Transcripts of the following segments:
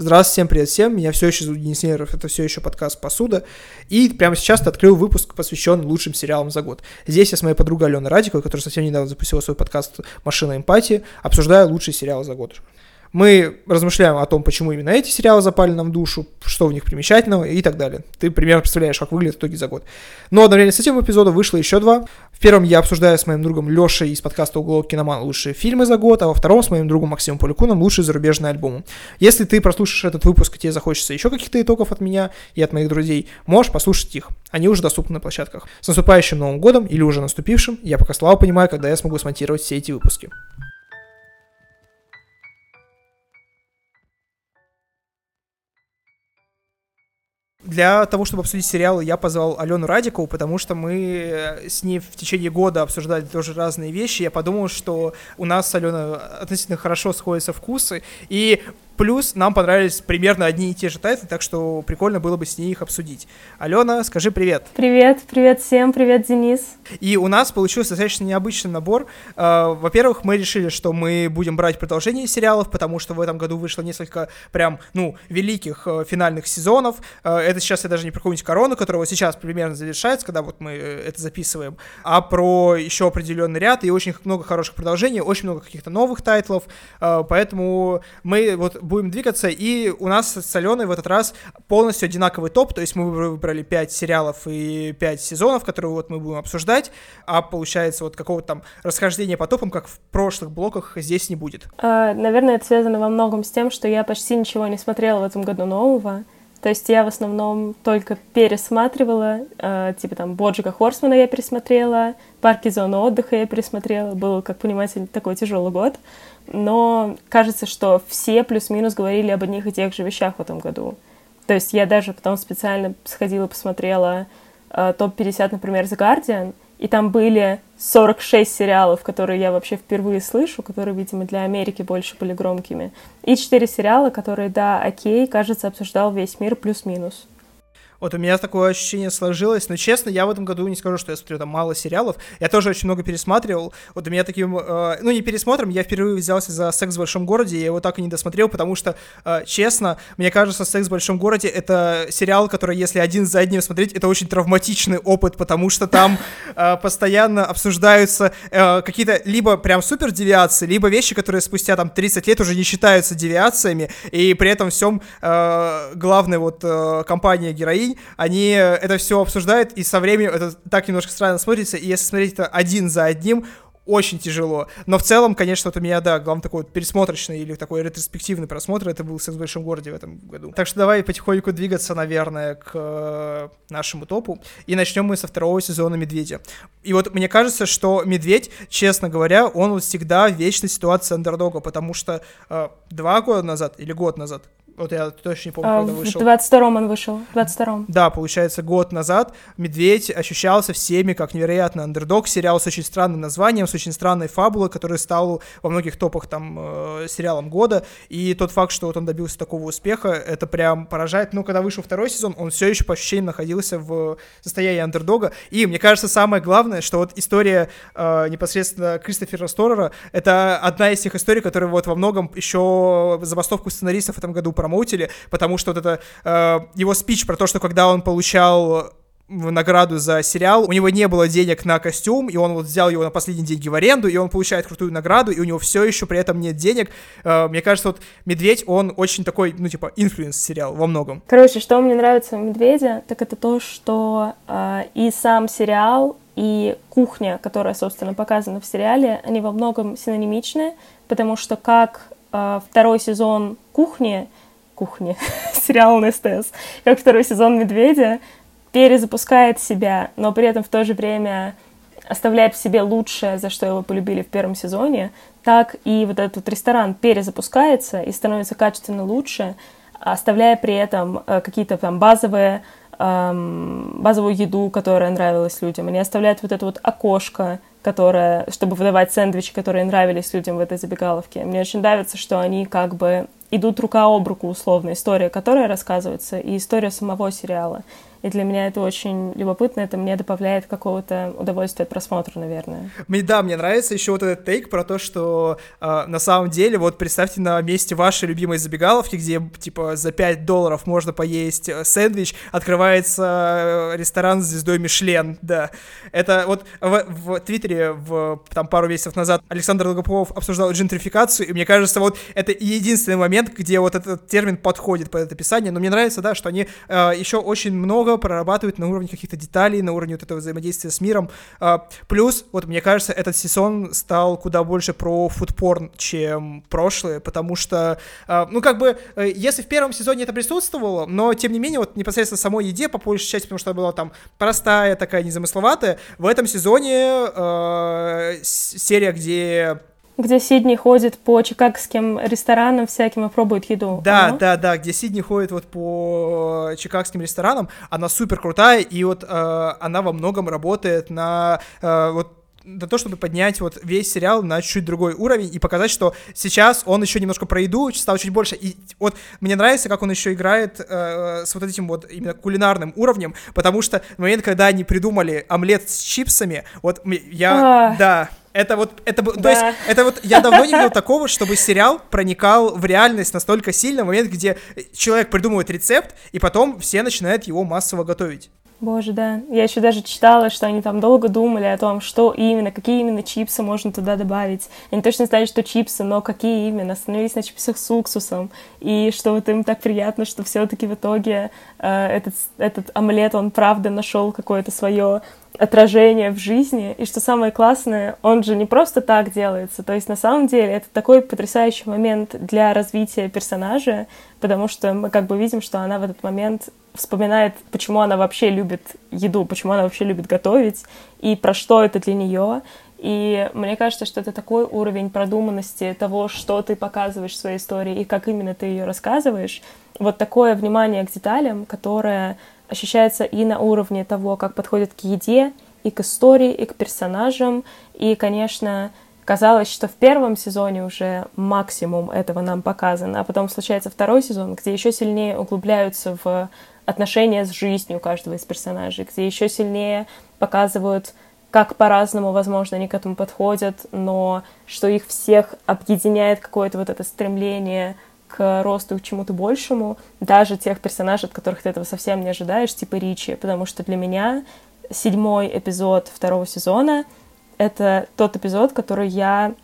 Здравствуйте, всем привет всем, меня все еще зовут Денис Неров, это все еще подкаст «Посуда», и прямо сейчас открыл выпуск, посвященный лучшим сериалам за год. Здесь я с моей подругой Аленой Радиковой, которая совсем недавно запустила свой подкаст «Машина эмпатии», обсуждаю лучшие сериалы за год. Мы размышляем о том, почему именно эти сериалы запали нам в душу, что в них примечательного и так далее. Ты примерно представляешь, как выглядит в итоге за год. Но одновременно с этим эпизодом вышло еще два. В первом я обсуждаю с моим другом Лешей из подкаста «Уголок киноман» лучшие фильмы за год, а во втором с моим другом Максимом Полякуном лучшие зарубежные альбомы. Если ты прослушаешь этот выпуск тебе захочется еще каких-то итогов от меня и от моих друзей, можешь послушать их. Они уже доступны на площадках. С наступающим Новым годом или уже наступившим, я пока слава понимаю, когда я смогу смонтировать все эти выпуски. Для того, чтобы обсудить сериалы, я позвал Алену Радикову, потому что мы с ней в течение года обсуждали тоже разные вещи. Я подумал, что у нас с Аленой относительно хорошо сходятся вкусы, и Плюс нам понравились примерно одни и те же тайтлы, так что прикольно было бы с ней их обсудить. Алена, скажи привет. Привет, привет всем, привет, Денис. И у нас получился достаточно необычный набор. А, во-первых, мы решили, что мы будем брать продолжение сериалов, потому что в этом году вышло несколько прям, ну, великих э, финальных сезонов. А, это сейчас я даже не про какую-нибудь корону, которая вот сейчас примерно завершается, когда вот мы э, это записываем, а про еще определенный ряд и очень много хороших продолжений, очень много каких-то новых тайтлов, а, поэтому мы вот будем двигаться, и у нас с Аленой в этот раз полностью одинаковый топ, то есть мы выбрали 5 сериалов и 5 сезонов, которые вот мы будем обсуждать, а получается вот какого-то там расхождения по топам, как в прошлых блоках, здесь не будет. А, наверное, это связано во многом с тем, что я почти ничего не смотрела в этом году нового, то есть я в основном только пересматривала, э, типа там Боджика Хорсмана я пересмотрела, Парки зоны отдыха я пересмотрела. Был, как понимаете, такой тяжелый год. Но кажется, что все плюс-минус говорили об одних и тех же вещах в этом году. То есть я даже потом специально сходила, посмотрела э, топ-50, например, The Guardian, и там были 46 сериалов, которые я вообще впервые слышу, которые, видимо, для Америки больше были громкими. И 4 сериала, которые, да, окей, кажется, обсуждал весь мир плюс-минус. Вот у меня такое ощущение сложилось, но честно, я в этом году не скажу, что я смотрю там мало сериалов. Я тоже очень много пересматривал. Вот у меня таким, э, ну не пересмотром, я впервые взялся за «Секс в большом городе», я его так и не досмотрел, потому что, э, честно, мне кажется, «Секс в большом городе» — это сериал, который, если один за одним смотреть, это очень травматичный опыт, потому что там э, постоянно обсуждаются э, какие-то либо прям супер девиации, либо вещи, которые спустя там 30 лет уже не считаются девиациями, и при этом всем э, главная вот э, компания героинь день, они это все обсуждают, и со временем это так немножко странно смотрится, и если смотреть это один за одним, очень тяжело. Но в целом, конечно, вот у меня, да, главный такой вот пересмотрочный или такой ретроспективный просмотр, это был «Секс в большом городе» в этом году. Так что давай потихоньку двигаться, наверное, к э, нашему топу. И начнем мы со второго сезона «Медведя». И вот мне кажется, что «Медведь», честно говоря, он вот всегда в вечной ситуации андердога, потому что э, два года назад или год назад вот я точно не помню, а, когда вышел. В 22-м он вышел, в 22-м. Да, получается, год назад «Медведь» ощущался всеми как невероятно андердог, сериал с очень странным названием, с очень странной фабулой, который стал во многих топах там э, сериалом года, и тот факт, что вот он добился такого успеха, это прям поражает. Но когда вышел второй сезон, он все еще по ощущениям находился в состоянии андердога, и мне кажется, самое главное, что вот история э, непосредственно Кристофера Сторера, это одна из тех историй, которые вот во многом еще забастовку сценаристов в этом году про промоутили, потому что вот это э, его спич про то, что когда он получал награду за сериал, у него не было денег на костюм, и он вот взял его на последние деньги в аренду, и он получает крутую награду, и у него все еще при этом нет денег. Э, мне кажется, вот «Медведь», он очень такой, ну, типа, influence сериал во многом. Короче, что мне нравится в «Медведе», так это то, что э, и сам сериал, и кухня, которая, собственно, показана в сериале, они во многом синонимичны, потому что как э, второй сезон «Кухни», кухни, сериал на СТС, как второй сезон «Медведя» перезапускает себя, но при этом в то же время оставляет в себе лучшее, за что его полюбили в первом сезоне, так и вот этот ресторан перезапускается и становится качественно лучше, оставляя при этом э, какие-то там базовые эм, базовую еду, которая нравилась людям. Они оставляют вот это вот окошко, которое, чтобы выдавать сэндвичи, которые нравились людям в этой забегаловке. Мне очень нравится, что они как бы идут рука об руку, условно, история, которая рассказывается, и история самого сериала. И для меня это очень любопытно, это мне добавляет какого-то удовольствия от просмотра, наверное. Мне, да, мне нравится еще вот этот тейк про то, что э, на самом деле, вот представьте на месте вашей любимой забегаловки, где, типа, за 5 долларов можно поесть э, сэндвич, открывается э, ресторан с звездой Мишлен, да. Это вот в, в Твиттере в, там пару месяцев назад Александр Долгополов обсуждал джентрификацию, и мне кажется, вот это единственный момент, где вот этот термин подходит под это описание, но мне нравится, да, что они э, еще очень много прорабатывают на уровне каких-то деталей, на уровне вот этого взаимодействия с миром. Э, плюс, вот мне кажется, этот сезон стал куда больше про фудпорн, чем прошлое, потому что, э, ну, как бы, э, если в первом сезоне это присутствовало, но, тем не менее, вот непосредственно самой еде, по большей части, потому что она была там простая, такая незамысловатая, в этом сезоне э, серия, где где Сидни ходит по чикагским ресторанам всяким и пробует еду. Да, ага. да, да, где Сидни ходит вот по чикагским ресторанам, она супер крутая, и вот э, она во многом работает на э, вот на то, чтобы поднять вот весь сериал на чуть другой уровень и показать, что сейчас он еще немножко про еду стал чуть больше. И вот мне нравится, как он еще играет э, с вот этим вот именно кулинарным уровнем, потому что в момент, когда они придумали омлет с чипсами, вот я, а... да, это вот, это, да. то есть, это вот, я давно не видел такого, чтобы сериал проникал в реальность настолько сильно, в момент, где человек придумывает рецепт, и потом все начинают его массово готовить. Боже, да. Я еще даже читала, что они там долго думали о том, что именно, какие именно чипсы можно туда добавить. Они точно знали, что чипсы, но какие именно. Остановились на чипсах с уксусом. И что вот им так приятно, что все-таки в итоге э, этот, этот омлет, он правда нашел какое-то свое отражение в жизни. И что самое классное, он же не просто так делается. То есть на самом деле это такой потрясающий момент для развития персонажа, потому что мы как бы видим, что она в этот момент вспоминает, почему она вообще любит еду, почему она вообще любит готовить, и про что это для нее. И мне кажется, что это такой уровень продуманности того, что ты показываешь в своей истории и как именно ты ее рассказываешь. Вот такое внимание к деталям, которое ощущается и на уровне того, как подходит к еде, и к истории, и к персонажам. И, конечно, казалось, что в первом сезоне уже максимум этого нам показано, а потом случается второй сезон, где еще сильнее углубляются в отношения с жизнью каждого из персонажей, где еще сильнее показывают, как по-разному, возможно, они к этому подходят, но что их всех объединяет какое-то вот это стремление к росту к чему-то большему, даже тех персонажей, от которых ты этого совсем не ожидаешь, типа Ричи, потому что для меня седьмой эпизод второго сезона — это тот эпизод, который я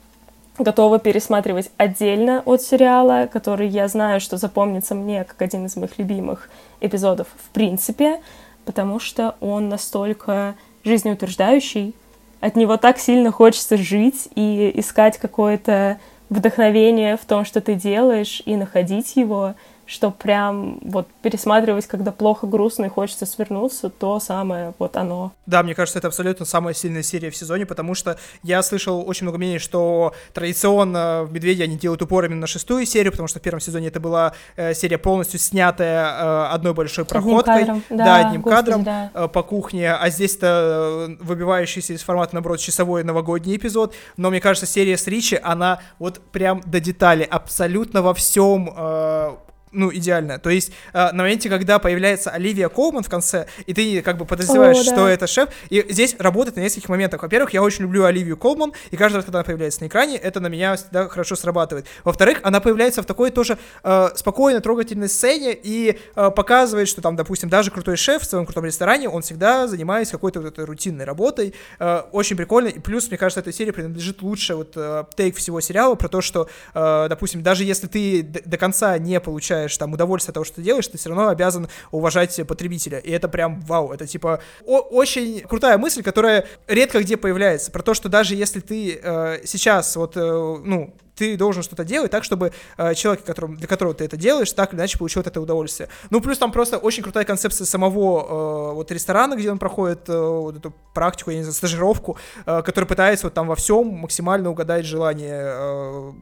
готова пересматривать отдельно от сериала, который я знаю, что запомнится мне как один из моих любимых эпизодов в принципе, потому что он настолько жизнеутверждающий, от него так сильно хочется жить и искать какое-то вдохновение в том, что ты делаешь, и находить его — что прям вот пересматривать, когда плохо, грустно и хочется свернуться, то самое вот оно. Да, мне кажется, это абсолютно самая сильная серия в сезоне, потому что я слышал очень много мнений, что традиционно в «Медведе» они делают упор именно на шестую серию, потому что в первом сезоне это была э, серия полностью снятая э, одной большой проходкой. Одним кадром. Да, да одним господи, кадром да. Э, по кухне, а здесь это э, выбивающийся из формата, наоборот, часовой новогодний эпизод. Но мне кажется, серия с Ричи, она вот прям до детали, абсолютно во всем э, ну, идеально. То есть э, на моменте, когда появляется Оливия Колман в конце, и ты как бы подозреваешь, О, да. что это шеф, и здесь работает на нескольких моментах. Во-первых, я очень люблю Оливию Колман, и каждый раз, когда она появляется на экране, это на меня всегда хорошо срабатывает. Во-вторых, она появляется в такой тоже э, спокойно трогательной сцене и э, показывает, что там, допустим, даже крутой шеф в своем крутом ресторане, он всегда занимается какой-то вот этой рутинной работой. Э, очень прикольно. И плюс, мне кажется, этой серии принадлежит лучше вот э, тейк всего сериала про то, что, э, допустим, даже если ты до конца не получаешь получаешь там удовольствие от того, что ты делаешь, ты все равно обязан уважать потребителя. И это прям вау, это типа очень крутая мысль, которая редко где появляется. Про то, что даже если ты э, сейчас вот, э, ну, ты должен что-то делать так, чтобы э, человек, которому, для которого ты это делаешь, так или иначе получил этого удовольствие. Ну, плюс там просто очень крутая концепция самого э, вот ресторана, где он проходит э, вот эту практику, я не знаю, стажировку, э, который пытается вот там во всем максимально угадать желание э,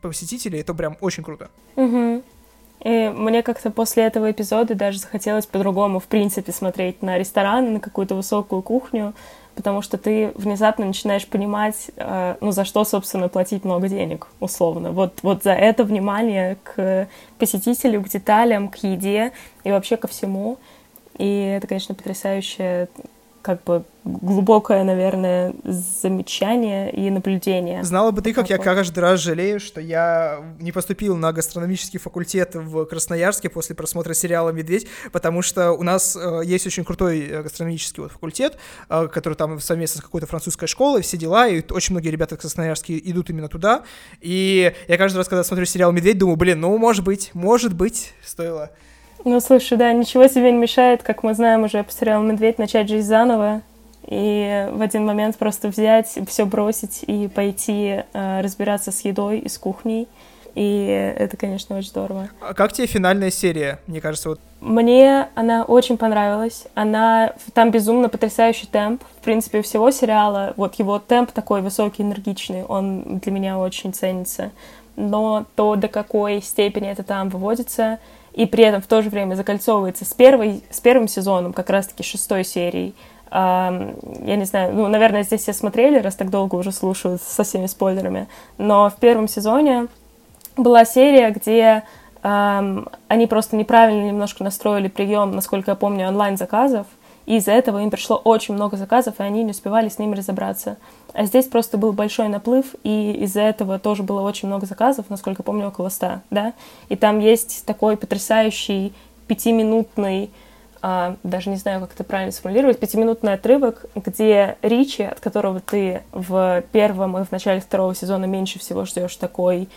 посетителей. Это прям очень круто. Угу. И мне как-то после этого эпизода даже захотелось по-другому, в принципе, смотреть на ресторан, на какую-то высокую кухню, потому что ты внезапно начинаешь понимать, э, ну, за что, собственно, платить много денег, условно. Вот, вот за это внимание к посетителю, к деталям, к еде и вообще ко всему. И это, конечно, потрясающее как бы глубокое, наверное, замечание и наблюдение. Знала бы ты, как я каждый раз жалею, что я не поступил на гастрономический факультет в Красноярске после просмотра сериала «Медведь», потому что у нас э, есть очень крутой э, гастрономический вот факультет, э, который там совместно с какой-то французской школой, все дела, и очень многие ребята в Красноярске идут именно туда. И я каждый раз, когда смотрю сериал «Медведь», думаю, блин, ну, может быть, может быть, стоило ну, слушай, да, ничего тебе не мешает, как мы знаем уже по сериалу «Медведь», начать жизнь заново и в один момент просто взять, все бросить и пойти э, разбираться с едой и с кухней. И это, конечно, очень здорово. А как тебе финальная серия? Мне кажется, вот... Мне она очень понравилась. Она... Там безумно потрясающий темп. В принципе, всего сериала. Вот его темп такой высокий, энергичный. Он для меня очень ценится. Но то, до какой степени это там выводится, и при этом в то же время закольцовывается с, первой, с первым сезоном, как раз-таки шестой серией. Я не знаю, ну, наверное, здесь все смотрели, раз так долго уже слушают со всеми спойлерами, но в первом сезоне была серия, где они просто неправильно немножко настроили прием, насколько я помню, онлайн-заказов, и из-за этого им пришло очень много заказов, и они не успевали с ними разобраться. А здесь просто был большой наплыв, и из-за этого тоже было очень много заказов, насколько помню, около ста, да. И там есть такой потрясающий пятиминутный а, даже не знаю, как это правильно сформулировать, пятиминутный отрывок, где Ричи, от которого ты в первом и в начале второго сезона меньше всего ждешь такой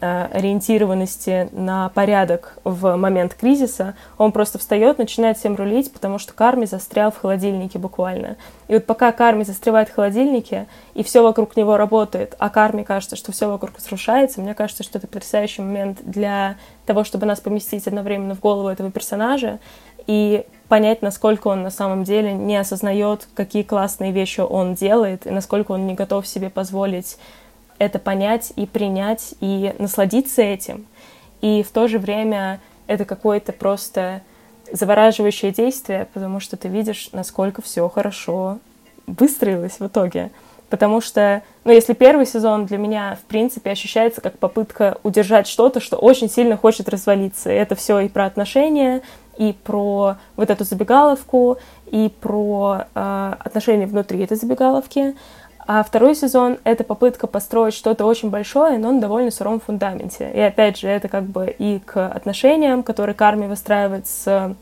ориентированности на порядок в момент кризиса, он просто встает, начинает всем рулить, потому что Карми застрял в холодильнике буквально. И вот пока Карми застревает в холодильнике, и все вокруг него работает, а Карми кажется, что все вокруг разрушается, мне кажется, что это потрясающий момент для того, чтобы нас поместить одновременно в голову этого персонажа и понять, насколько он на самом деле не осознает, какие классные вещи он делает, и насколько он не готов себе позволить это понять и принять, и насладиться этим. И в то же время это какое-то просто завораживающее действие, потому что ты видишь, насколько все хорошо выстроилось в итоге. Потому что, ну, если первый сезон для меня, в принципе, ощущается как попытка удержать что-то, что очень сильно хочет развалиться. Это все и про отношения, и про вот эту забегаловку, и про э, отношения внутри этой забегаловки. А второй сезон — это попытка построить что-то очень большое, но на довольно сыром фундаменте. И опять же, это как бы и к отношениям, которые Карми выстраивает с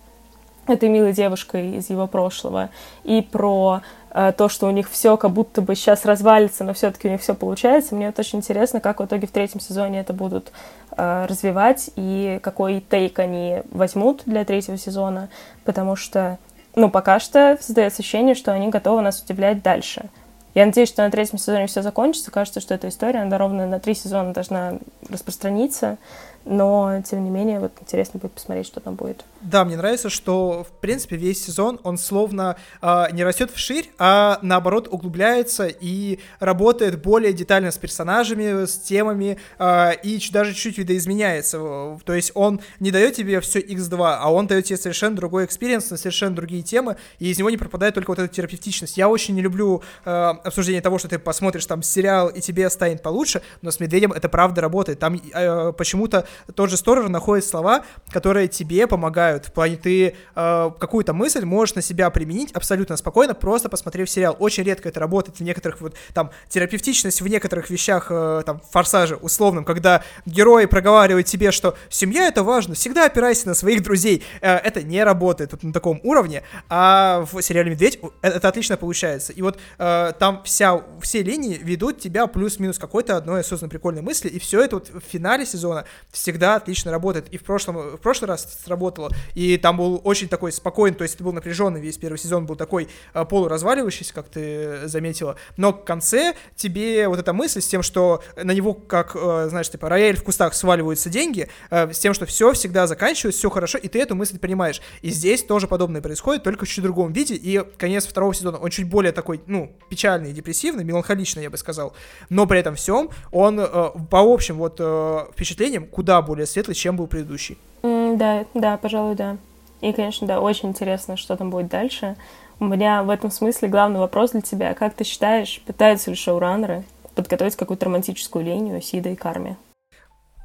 этой милой девушкой из его прошлого, и про э, то, что у них все как будто бы сейчас развалится, но все-таки у них все получается. Мне вот очень интересно, как в итоге в третьем сезоне это будут э, развивать и какой тейк они возьмут для третьего сезона, потому что, ну, пока что создается ощущение, что они готовы нас удивлять дальше. Я надеюсь, что на третьем сезоне все закончится. Кажется, что эта история, она ровно на три сезона должна распространиться но, тем не менее, вот интересно будет посмотреть, что там будет. Да, мне нравится, что, в принципе, весь сезон, он словно э, не растет вширь, а, наоборот, углубляется и работает более детально с персонажами, с темами, э, и даже чуть-чуть видоизменяется. То есть он не дает тебе все x2, а он дает тебе совершенно другой experience на совершенно другие темы, и из него не пропадает только вот эта терапевтичность. Я очень не люблю э, обсуждение того, что ты посмотришь там сериал, и тебе станет получше, но с «Медведем» это правда работает. Там э, почему-то тот же Сторер находит слова, которые тебе помогают. В плане ты э, какую-то мысль можешь на себя применить абсолютно спокойно, просто посмотрев сериал. Очень редко это работает в некоторых вот там терапевтичность в некоторых вещах, э, там, форсаже условном, когда герои проговаривают тебе, что семья это важно, всегда опирайся на своих друзей. Э, это не работает вот на таком уровне, а в сериале «Медведь» это, это отлично получается. И вот э, там вся, все линии ведут тебя плюс-минус какой-то одной осознанной прикольной мысли, и все это вот в финале сезона всегда отлично работает. И в прошлом, в прошлый раз сработало, и там был очень такой спокойный, то есть это был напряженный весь первый сезон, был такой э, полуразваливающийся, как ты заметила. Но к конце тебе вот эта мысль с тем, что на него, как, э, знаешь, типа рояль в кустах сваливаются деньги, э, с тем, что все всегда заканчивается, все хорошо, и ты эту мысль понимаешь. И здесь тоже подобное происходит, только в чуть другом виде, и конец второго сезона, он чуть более такой, ну, печальный, депрессивный, меланхоличный, я бы сказал, но при этом всем он э, по общим вот э, впечатлениям куда более светлый, чем был предыдущий. Mm, да, да, пожалуй, да. И, конечно, да, очень интересно, что там будет дальше. У меня в этом смысле главный вопрос для тебя. Как ты считаешь, пытаются ли шоураннеры подготовить какую-то романтическую линию Сида и Карми?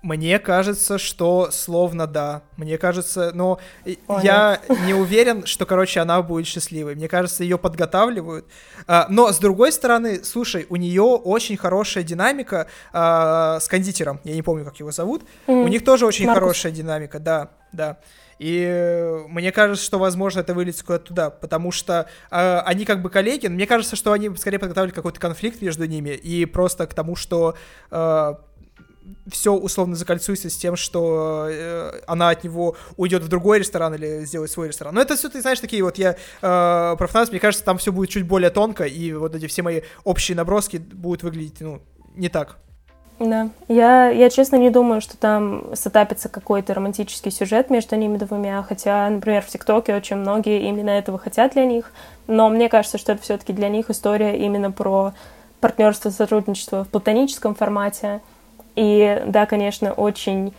Мне кажется, что словно да. Мне кажется, но Понял. я не уверен, что, короче, она будет счастливой. Мне кажется, ее подготавливают. А, но, с другой стороны, слушай, у нее очень хорошая динамика а, с кондитером. Я не помню, как его зовут. Mm. У них тоже очень Маркус. хорошая динамика, да, да. И мне кажется, что, возможно, это выльется куда-то туда, потому что э, они как бы коллеги, но мне кажется, что они скорее подготавливали какой-то конфликт между ними, и просто к тому, что э, все условно закольцуется с тем, что э, она от него уйдет в другой ресторан или сделает свой ресторан. Но это все, ты знаешь, такие вот я э, профанат, мне кажется, там все будет чуть более тонко, и вот эти все мои общие наброски будут выглядеть, ну, не так. Да, я, я честно не думаю, что там сетапится какой-то романтический сюжет между ними двумя, хотя, например, в ТикТоке очень многие именно этого хотят для них, но мне кажется, что это все-таки для них история именно про партнерство, сотрудничество в платоническом формате, и да, конечно, очень,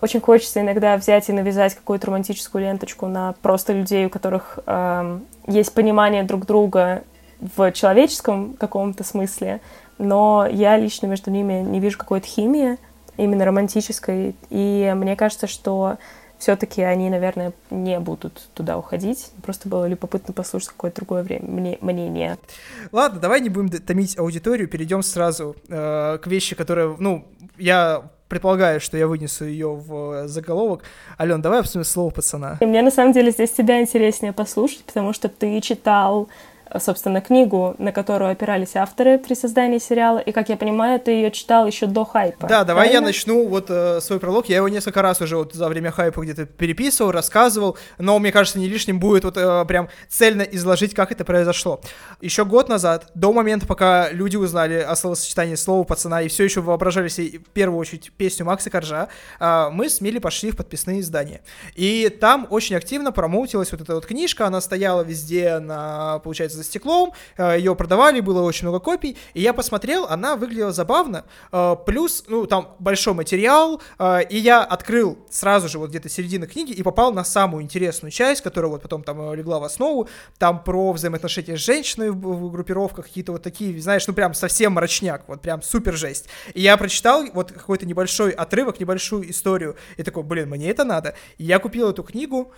очень хочется иногда взять и навязать какую-то романтическую ленточку на просто людей, у которых э, есть понимание друг друга в человеческом каком-то смысле, но я лично между ними не вижу какой-то химии, именно романтической, и мне кажется, что все-таки они, наверное, не будут туда уходить. Просто было любопытно послушать какое-то другое время, мне, мнение. Ладно, давай не будем томить аудиторию, перейдем сразу э, к вещи, которые, ну, я предполагаю, что я вынесу ее в заголовок. Ален, давай обсудим слово пацана. И мне на самом деле здесь тебя интереснее послушать, потому что ты читал собственно, книгу, на которую опирались авторы при создании сериала, и, как я понимаю, ты ее читал еще до хайпа. Да, давай правильно? я начну вот э, свой пролог. Я его несколько раз уже вот за время хайпа где-то переписывал, рассказывал, но мне кажется, не лишним будет вот э, прям цельно изложить, как это произошло. Еще год назад, до момента, пока люди узнали о словосочетании слова пацана и все еще воображали себе в первую очередь песню Макса Коржа, э, мы с Мили пошли в подписные издания. И там очень активно промоутилась вот эта вот книжка, она стояла везде на, получается, за стеклом, э, ее продавали, было очень много копий, и я посмотрел, она выглядела забавно, э, плюс, ну, там большой материал, э, и я открыл сразу же вот где-то середины книги и попал на самую интересную часть, которая вот потом там легла в основу, там про взаимоотношения с женщиной в группировках, какие-то вот такие, знаешь, ну, прям совсем мрачняк, вот прям супер жесть. И я прочитал вот какой-то небольшой отрывок, небольшую историю, и такой, блин, мне это надо. И я купил эту книгу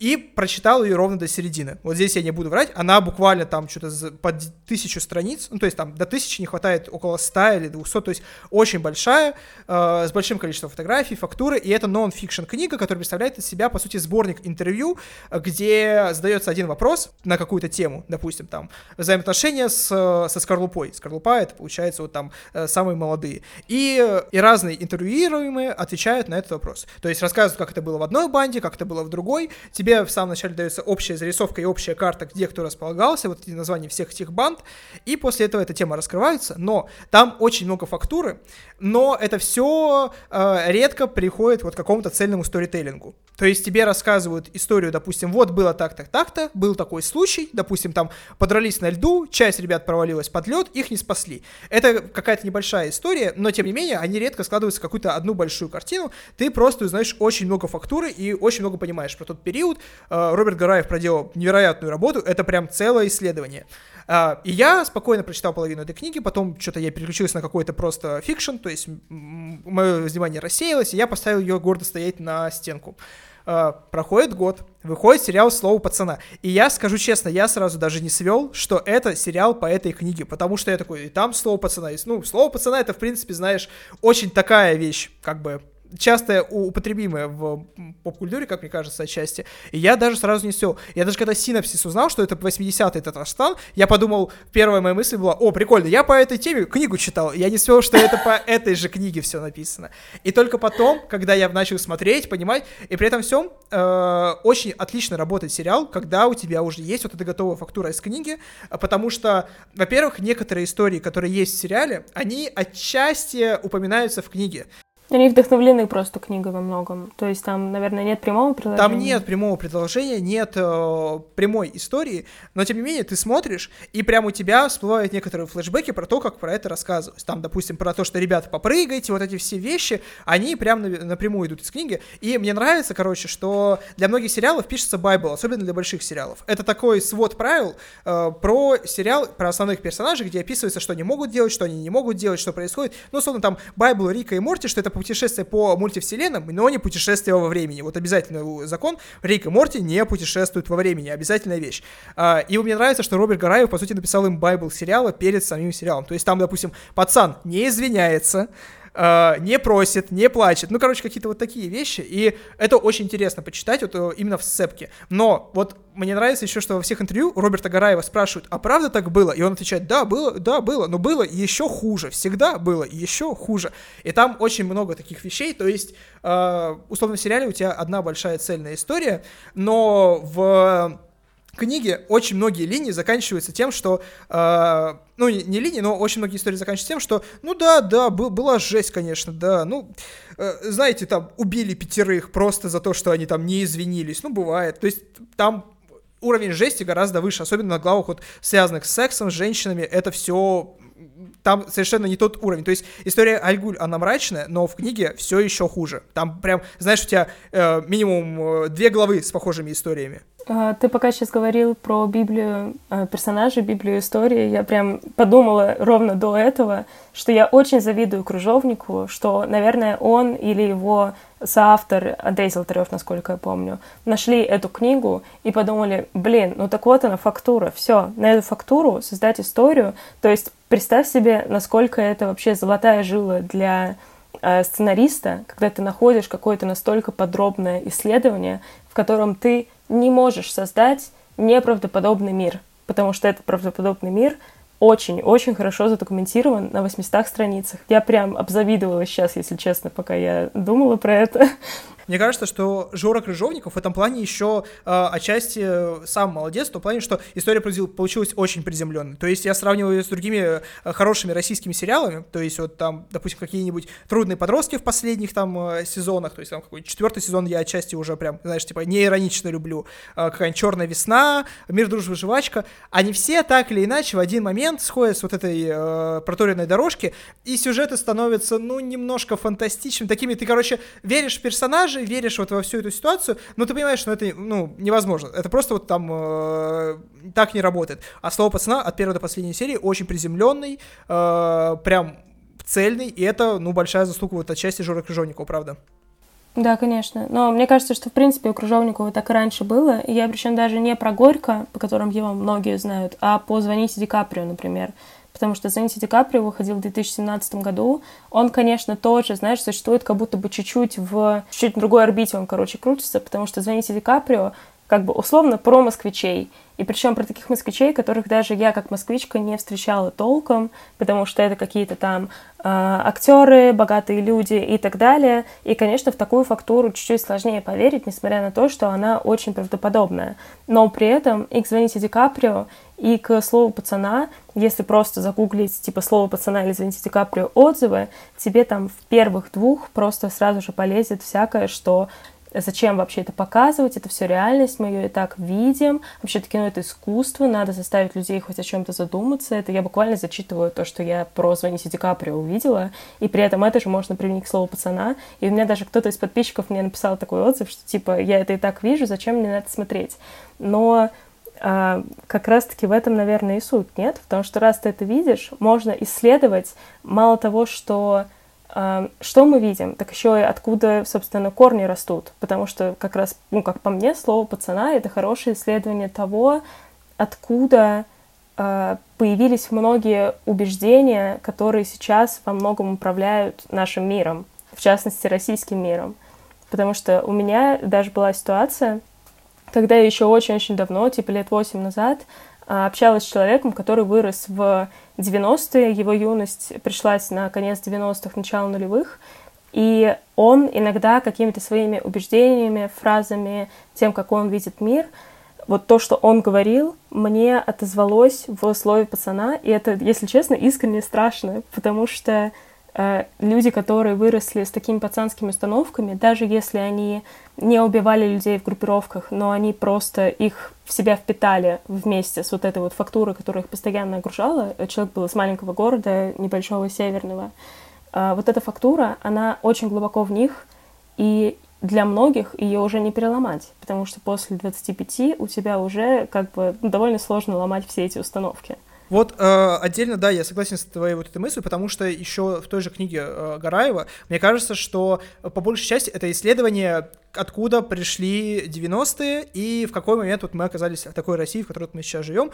и прочитал ее ровно до середины. Вот здесь я не буду врать, она буквально там что-то под тысячу страниц, ну, то есть там до тысячи не хватает около 100 или 200, то есть очень большая, э, с большим количеством фотографий, фактуры, и это нон-фикшн книга, которая представляет из себя, по сути, сборник интервью, где задается один вопрос на какую-то тему, допустим, там, взаимоотношения с, со скорлупой. Скорлупа — это, получается, вот там э, самые молодые. И, и разные интервьюируемые отвечают на этот вопрос. То есть рассказывают, как это было в одной банде, как это было в другой. Тебе в самом начале дается общая зарисовка и общая карта, где кто располагается располагался, вот эти названия всех этих банд, и после этого эта тема раскрывается, но там очень много фактуры, но это все э, редко приходит вот к какому-то цельному сторителлингу. То есть тебе рассказывают историю, допустим, вот было так-так, так-то, был такой случай, допустим, там подрались на льду, часть ребят провалилась под лед, их не спасли. Это какая-то небольшая история, но тем не менее они редко складываются в какую-то одну большую картину, ты просто узнаешь очень много фактуры и очень много понимаешь про тот период. Э, Роберт Гараев проделал невероятную работу, это прям целое исследование. Э, и я спокойно прочитал половину этой книги, потом что-то я переключился на какой-то просто fiction, то есть мое внимание рассеялось, и я поставил ее гордо стоять на стенку. Uh, проходит год, выходит сериал «Слово пацана». И я скажу честно, я сразу даже не свел, что это сериал по этой книге, потому что я такой, и там «Слово пацана» есть. Ну, «Слово пацана» — это, в принципе, знаешь, очень такая вещь, как бы часто употребимое в поп-культуре, как мне кажется, отчасти. И я даже сразу не все. Я даже когда синапсис узнал, что это 80-й Татарстан, я подумал, первая моя мысль была, о, прикольно, я по этой теме книгу читал. Я не свел, что это по этой же книге все написано. И только потом, когда я начал смотреть, понимать, и при этом всем э, очень отлично работает сериал, когда у тебя уже есть вот эта готовая фактура из книги, потому что, во-первых, некоторые истории, которые есть в сериале, они отчасти упоминаются в книге. Они вдохновлены просто книгой во многом. То есть там, наверное, нет прямого предложения. Там нет прямого предложения, нет э, прямой истории, но тем не менее ты смотришь, и прямо у тебя всплывают некоторые флешбеки про то, как про это рассказывать. Там, допустим, про то, что ребята попрыгайте, вот эти все вещи, они прям напрямую идут из книги. И мне нравится, короче, что для многих сериалов пишется Байбл, особенно для больших сериалов. Это такой свод правил э, про сериал, про основных персонажей, где описывается, что они могут делать, что они не могут делать, что происходит. Ну, условно, там Байбл, Рика и Морти, что это путешествие по мультивселенным, но не путешествие во времени. Вот обязательно закон. Рик и Морти не путешествуют во времени. Обязательная вещь. А, и мне нравится, что Роберт Гараев, по сути, написал им Байбл сериала перед самим сериалом. То есть там, допустим, пацан не извиняется, э, не просит, не плачет. Ну, короче, какие-то вот такие вещи. И это очень интересно почитать вот э, именно в сцепке. Но вот мне нравится еще, что во всех интервью Роберта Гараева спрашивают, а правда так было? И он отвечает, да, было, да, было, но было еще хуже. Всегда было еще хуже. И там очень много таких вещей. То есть, э, условно, в сериале у тебя одна большая цельная история, но в книге очень многие линии заканчиваются тем, что, э, ну, не, линии, но очень многие истории заканчиваются тем, что, ну да, да, был, была жесть, конечно, да, ну, э, знаете, там убили пятерых просто за то, что они там не извинились, ну, бывает, то есть там уровень жести гораздо выше, особенно на главах вот связанных с сексом, с женщинами, это все там совершенно не тот уровень. То есть история Альгуль, она мрачная, но в книге все еще хуже. Там прям, знаешь, у тебя э, минимум э, две главы с похожими историями. А, ты пока сейчас говорил про Библию а, персонажей, Библию истории, я прям подумала ровно до этого, что я очень завидую Кружовнику, что, наверное, он или его соавтор Андрей Золотарев, насколько я помню, нашли эту книгу и подумали, блин, ну так вот она, фактура, все, на эту фактуру создать историю, то есть представь себе, насколько это вообще золотая жила для э, сценариста, когда ты находишь какое-то настолько подробное исследование, в котором ты не можешь создать неправдоподобный мир, потому что этот правдоподобный мир очень-очень хорошо задокументирован на 800 страницах. Я прям обзавидовала сейчас, если честно, пока я думала про это. Мне кажется, что Жора Крыжовников в этом плане еще э, отчасти сам молодец, в том плане, что история получилась очень приземленной. То есть я сравниваю ее с другими э, хорошими российскими сериалами, то есть вот там, допустим, какие-нибудь трудные подростки в последних там э, сезонах, то есть там какой четвертый сезон я отчасти уже прям, знаешь, типа не иронично люблю, э, какая-нибудь черная весна, мир, дружба, жвачка. Они все так или иначе в один момент сходят с вот этой э, проторенной дорожки, и сюжеты становятся, ну, немножко фантастичными, такими, ты, короче, веришь в персонажа, персонажей, веришь вот во всю эту ситуацию, но ты понимаешь, что это, ну, невозможно. Это просто вот там э, так не работает. А слово пацана от первой до последней серии очень приземленный, э, прям цельный, и это, ну, большая заслуга вот отчасти Жора Крыжовникова, правда. Да, конечно. Но мне кажется, что, в принципе, у Крыжовникова так и раньше было. И я причем даже не про Горько, по которым его многие знают, а по «Звоните Ди Каприо», например потому что «Звоните Ди Каприо» выходил в 2017 году. Он, конечно, тоже, знаешь, существует как будто бы чуть-чуть в чуть другой орбите он, короче, крутится, потому что «Звоните Ди Каприо» как бы условно про москвичей. И причем про таких москвичей, которых даже я как москвичка не встречала толком, потому что это какие-то там э, актеры, богатые люди и так далее. И, конечно, в такую фактуру чуть-чуть сложнее поверить, несмотря на то, что она очень правдоподобная. Но при этом и к «Звоните Ди Каприо», и к слову пацана, если просто загуглить типа слово пацана или «Звоните Ди Каприо» отзывы, тебе там в первых двух просто сразу же полезет всякое, что Зачем вообще это показывать? Это все реальность, мы ее и так видим. Вообще-то кино — это искусство, надо заставить людей хоть о чем-то задуматься. Это я буквально зачитываю то, что я про «Звоните Ди Каприо» увидела, и при этом это же можно применить к слову «пацана». И у меня даже кто-то из подписчиков мне написал такой отзыв, что типа «я это и так вижу, зачем мне на это смотреть?» Но а, как раз-таки в этом, наверное, и суть, нет? Потому что раз ты это видишь, можно исследовать мало того, что что мы видим, так еще и откуда, собственно, корни растут. Потому что как раз, ну, как по мне, слово пацана — это хорошее исследование того, откуда э, появились многие убеждения, которые сейчас во многом управляют нашим миром, в частности, российским миром. Потому что у меня даже была ситуация, когда еще очень-очень давно, типа лет восемь назад, а, общалась с человеком, который вырос в 90-е, его юность пришлась на конец 90-х, начало нулевых, и он иногда какими-то своими убеждениями, фразами, тем, как он видит мир, вот то, что он говорил, мне отозвалось в слове пацана, и это, если честно, искренне страшно, потому что люди, которые выросли с такими пацанскими установками, даже если они не убивали людей в группировках, но они просто их в себя впитали вместе с вот этой вот фактурой, которая их постоянно окружала. Человек был из маленького города, небольшого северного. Э, вот эта фактура, она очень глубоко в них, и для многих ее уже не переломать, потому что после 25 у тебя уже как бы ну, довольно сложно ломать все эти установки. Вот э, отдельно, да, я согласен с твоей вот этой мыслью, потому что еще в той же книге э, Гараева, мне кажется, что по большей части это исследование откуда пришли 90-е и в какой момент вот мы оказались в такой России, в которой мы сейчас живем.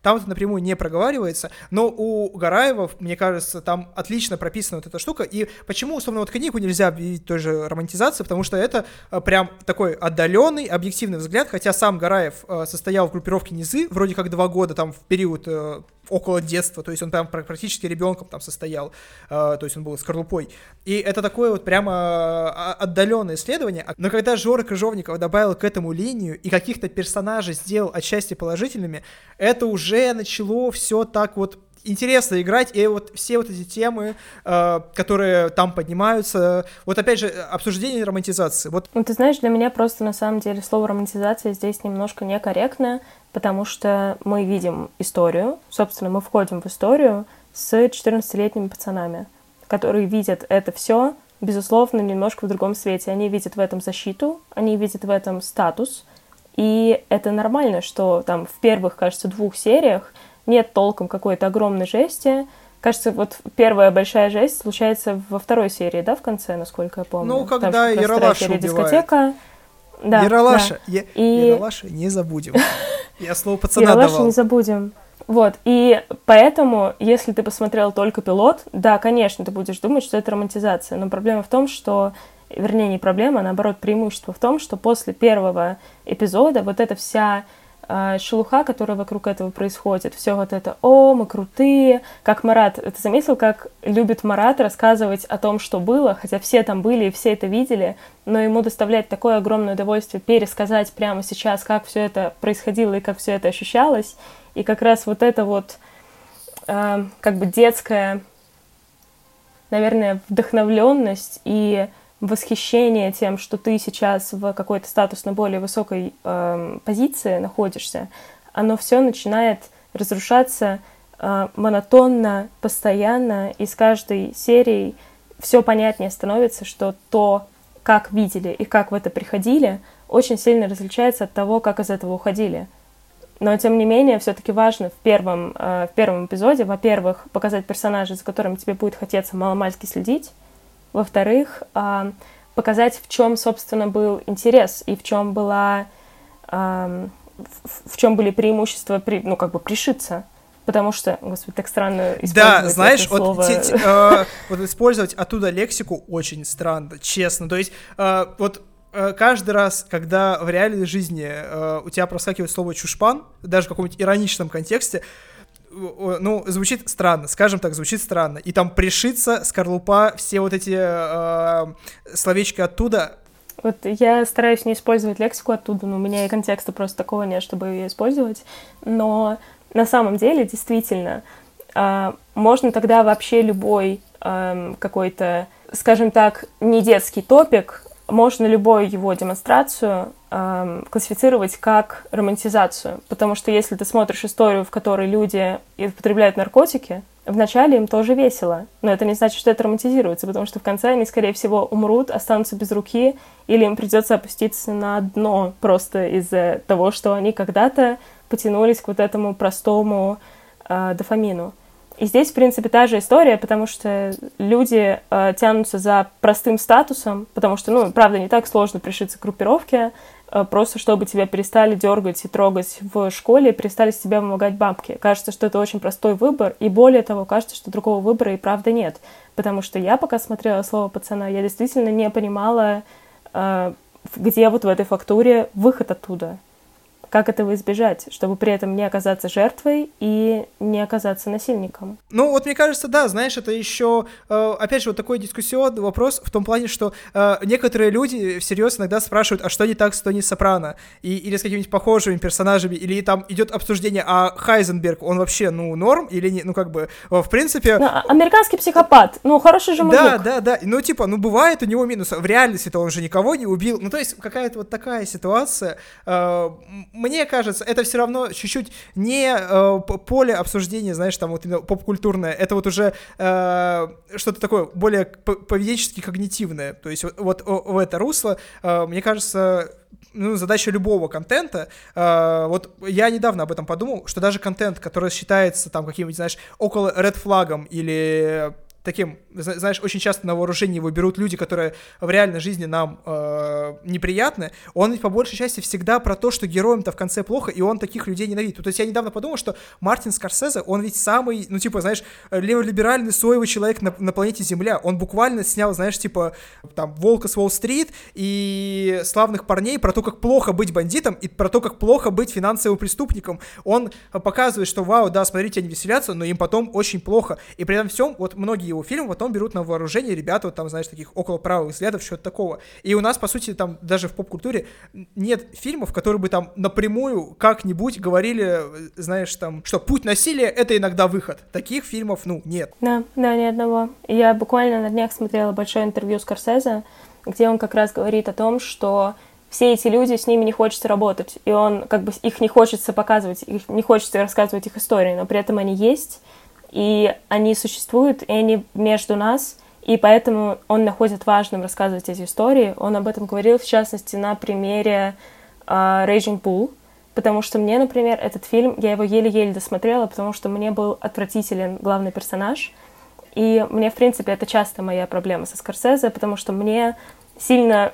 Там это напрямую не проговаривается, но у Гараева, мне кажется, там отлично прописана вот эта штука. И почему, условно, вот книгу нельзя объявить той же романтизацией, потому что это э, прям такой отдаленный, объективный взгляд, хотя сам Гараев э, состоял в группировке Низы, вроде как два года там в период э, около детства, то есть он прям практически ребенком там состоял, э, то есть он был скорлупой. И это такое вот прямо а, отдаленное исследование. Но когда Жора Крыжовников добавил к этому линию и каких-то персонажей сделал отчасти положительными, это уже начало все так вот интересно играть, и вот все вот эти темы, э, которые там поднимаются, вот опять же, обсуждение романтизации. Вот. Ну, ты знаешь, для меня просто на самом деле слово романтизация здесь немножко некорректно, потому что мы видим историю, собственно, мы входим в историю с 14-летними пацанами, которые видят это все, безусловно, немножко в другом свете. Они видят в этом защиту, они видят в этом статус, и это нормально, что там в первых, кажется, двух сериях нет толком какой-то огромной жести, Кажется, вот первая большая жесть случается во второй серии, да, в конце, насколько я помню. Ну, когда Яралаша убивает. дискотека. Да, Яралаша, да. Я, и... Яралаша не забудем. Я слово пацана Ералаша давал. не забудем. Вот, и поэтому, если ты посмотрел только пилот, да, конечно, ты будешь думать, что это романтизация, но проблема в том, что, вернее, не проблема, а наоборот, преимущество в том, что после первого эпизода вот эта вся шелуха, которая вокруг этого происходит, все вот это, о, мы крутые, как Марат, ты заметил, как любит Марат рассказывать о том, что было, хотя все там были и все это видели, но ему доставляет такое огромное удовольствие пересказать прямо сейчас, как все это происходило и как все это ощущалось, и как раз вот это вот э, как бы детская, наверное, вдохновленность и восхищение тем, что ты сейчас в какой-то статусно более высокой э, позиции находишься, оно все начинает разрушаться э, монотонно, постоянно, и с каждой серией все понятнее становится, что то, как видели и как в это приходили, очень сильно различается от того, как из этого уходили. Но, тем не менее, все-таки важно в первом, э, в первом эпизоде, во-первых, показать персонажа, за которым тебе будет хотеться маломальски следить, во-вторых, э, показать, в чем, собственно, был интерес и в чем была, э, в, чем были преимущества, при, ну, как бы пришиться. Потому что, господи, так странно использовать Да, знаешь, это слово. вот, те, те, э, вот использовать оттуда лексику очень странно, честно. То есть, э, вот каждый раз, когда в реальной жизни э, у тебя проскакивает слово чушпан, даже в каком-нибудь ироничном контексте, ну, звучит странно, скажем так, звучит странно. И там пришиться, скорлупа, все вот эти э, словечки оттуда. Вот я стараюсь не использовать лексику оттуда, но у меня и контекста просто такого нет, чтобы ее использовать. Но на самом деле, действительно, э, можно тогда вообще любой э, какой-то, скажем так, не детский топик можно любую его демонстрацию классифицировать как романтизацию, потому что если ты смотришь историю, в которой люди употребляют наркотики, вначале им тоже весело, но это не значит, что это романтизируется, потому что в конце они, скорее всего, умрут, останутся без руки, или им придется опуститься на дно просто из-за того, что они когда-то потянулись к вот этому простому э, дофамину. И здесь, в принципе, та же история, потому что люди э, тянутся за простым статусом, потому что, ну, правда, не так сложно пришиться к группировке, просто чтобы тебя перестали дергать и трогать в школе, перестали с тебя вымогать бабки. Кажется, что это очень простой выбор, и более того, кажется, что другого выбора и правда нет. Потому что я, пока смотрела слово пацана, я действительно не понимала, э, где вот в этой фактуре выход оттуда как этого избежать, чтобы при этом не оказаться жертвой и не оказаться насильником. Ну, вот мне кажется, да, знаешь, это еще, э, опять же, вот такой дискуссионный вопрос в том плане, что э, некоторые люди всерьез иногда спрашивают, а что не так с Тони Сопрано? И, или с какими-нибудь похожими персонажами, или там идет обсуждение, а Хайзенберг, он вообще, ну, норм или не, ну, как бы, э, в принципе... Ну, а, американский психопат, ну, хороший же мужик. Да, да, да, ну, типа, ну, бывает у него минус, в реальности-то он же никого не убил, ну, то есть какая-то вот такая ситуация, мне кажется, это все равно чуть-чуть не э, поле обсуждения, знаешь, там вот именно поп-культурное, это вот уже э, что-то такое более поведенчески когнитивное, то есть вот, вот в это русло, э, мне кажется, ну, задача любого контента. Э, вот я недавно об этом подумал, что даже контент, который считается там каким-нибудь, знаешь, около ред флагом или таким, знаешь, очень часто на вооружение его берут люди, которые в реальной жизни нам э, неприятны, он ведь по большей части всегда про то, что героям-то в конце плохо, и он таких людей ненавидит. То есть я недавно подумал, что Мартин Скорсезе, он ведь самый, ну, типа, знаешь, леволиберальный соевый человек на, на планете Земля. Он буквально снял, знаешь, типа, там, «Волка с Уолл-стрит» и «Славных парней» про то, как плохо быть бандитом и про то, как плохо быть финансовым преступником. Он показывает, что, вау, да, смотрите, они веселятся, но им потом очень плохо. И при этом всем, вот многие его фильмы потом берут на вооружение ребята, вот там, знаешь, таких около правых взглядов, что-то такого. И у нас, по сути, там даже в поп-культуре нет фильмов, которые бы там напрямую как-нибудь говорили, знаешь, там, что путь насилия — это иногда выход. Таких фильмов, ну, нет. Да, да, ни одного. Я буквально на днях смотрела большое интервью с Корсезе, где он как раз говорит о том, что все эти люди, с ними не хочется работать, и он как бы их не хочется показывать, их не хочется рассказывать их истории, но при этом они есть, и они существуют, и они между нас, и поэтому он находит важным рассказывать эти истории. Он об этом говорил, в частности, на примере uh, Raging Bull, потому что мне, например, этот фильм, я его еле-еле досмотрела, потому что мне был отвратителен главный персонаж, и мне, в принципе, это часто моя проблема со Скорсезе, потому что мне сильно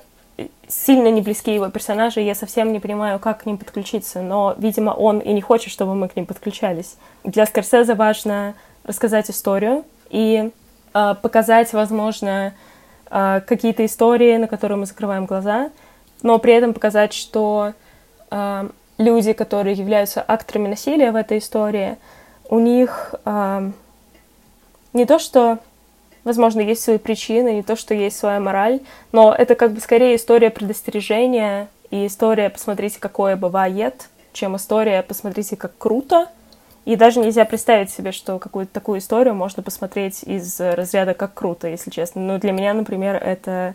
сильно не близки его персонажи, я совсем не понимаю, как к ним подключиться, но, видимо, он и не хочет, чтобы мы к ним подключались. Для Скорсезе важно рассказать историю и э, показать, возможно, э, какие-то истории, на которые мы закрываем глаза, но при этом показать, что э, люди, которые являются акторами насилия в этой истории, у них э, не то, что, возможно, есть свои причины, не то, что есть своя мораль, но это как бы скорее история предостережения и история «посмотрите, какое бывает», чем история «посмотрите, как круто», и даже нельзя представить себе, что какую-то такую историю можно посмотреть из разряда как круто, если честно. Но для меня, например, это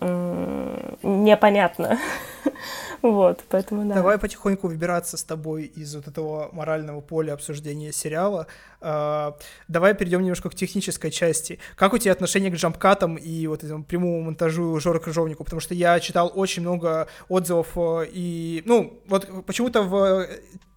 непонятно. вот, поэтому да. Давай потихоньку выбираться с тобой из вот этого морального поля обсуждения сериала. Uh, давай перейдем немножко к технической части. Как у тебя отношение к джампкатам и вот этому прямому монтажу Жора Крыжовнику? Потому что я читал очень много отзывов э, и, ну, вот почему-то в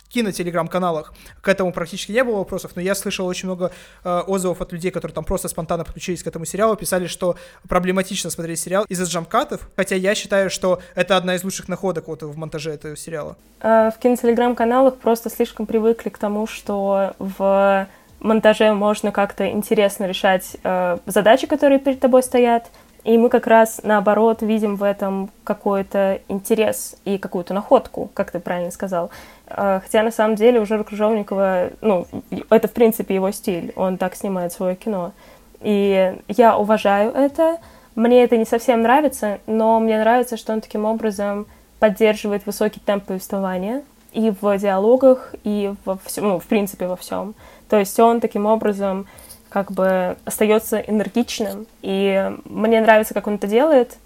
кино-телеграм-каналах к этому практически не было вопросов, но я слышал очень много э, отзывов от людей, которые там просто спонтанно подключились к этому сериалу, писали, что проблематично смотреть сериал из-за джамкатов, хотя я считаю, что это одна из лучших находок вот в монтаже этого сериала. Э, в кино-телеграм-каналах просто слишком привыкли к тому, что в монтаже можно как-то интересно решать э, задачи, которые перед тобой стоят, и мы как раз, наоборот, видим в этом какой-то интерес и какую-то находку, как ты правильно сказал. А, хотя, на самом деле, у Жора Крыжовникова, ну, это, в принципе, его стиль. Он так снимает свое кино. И я уважаю это. Мне это не совсем нравится, но мне нравится, что он таким образом поддерживает высокий темп повествования и в диалогах, и во всем, ну, в принципе, во всем. То есть он таким образом как бы остается энергичным. И мне нравится, как он это делает.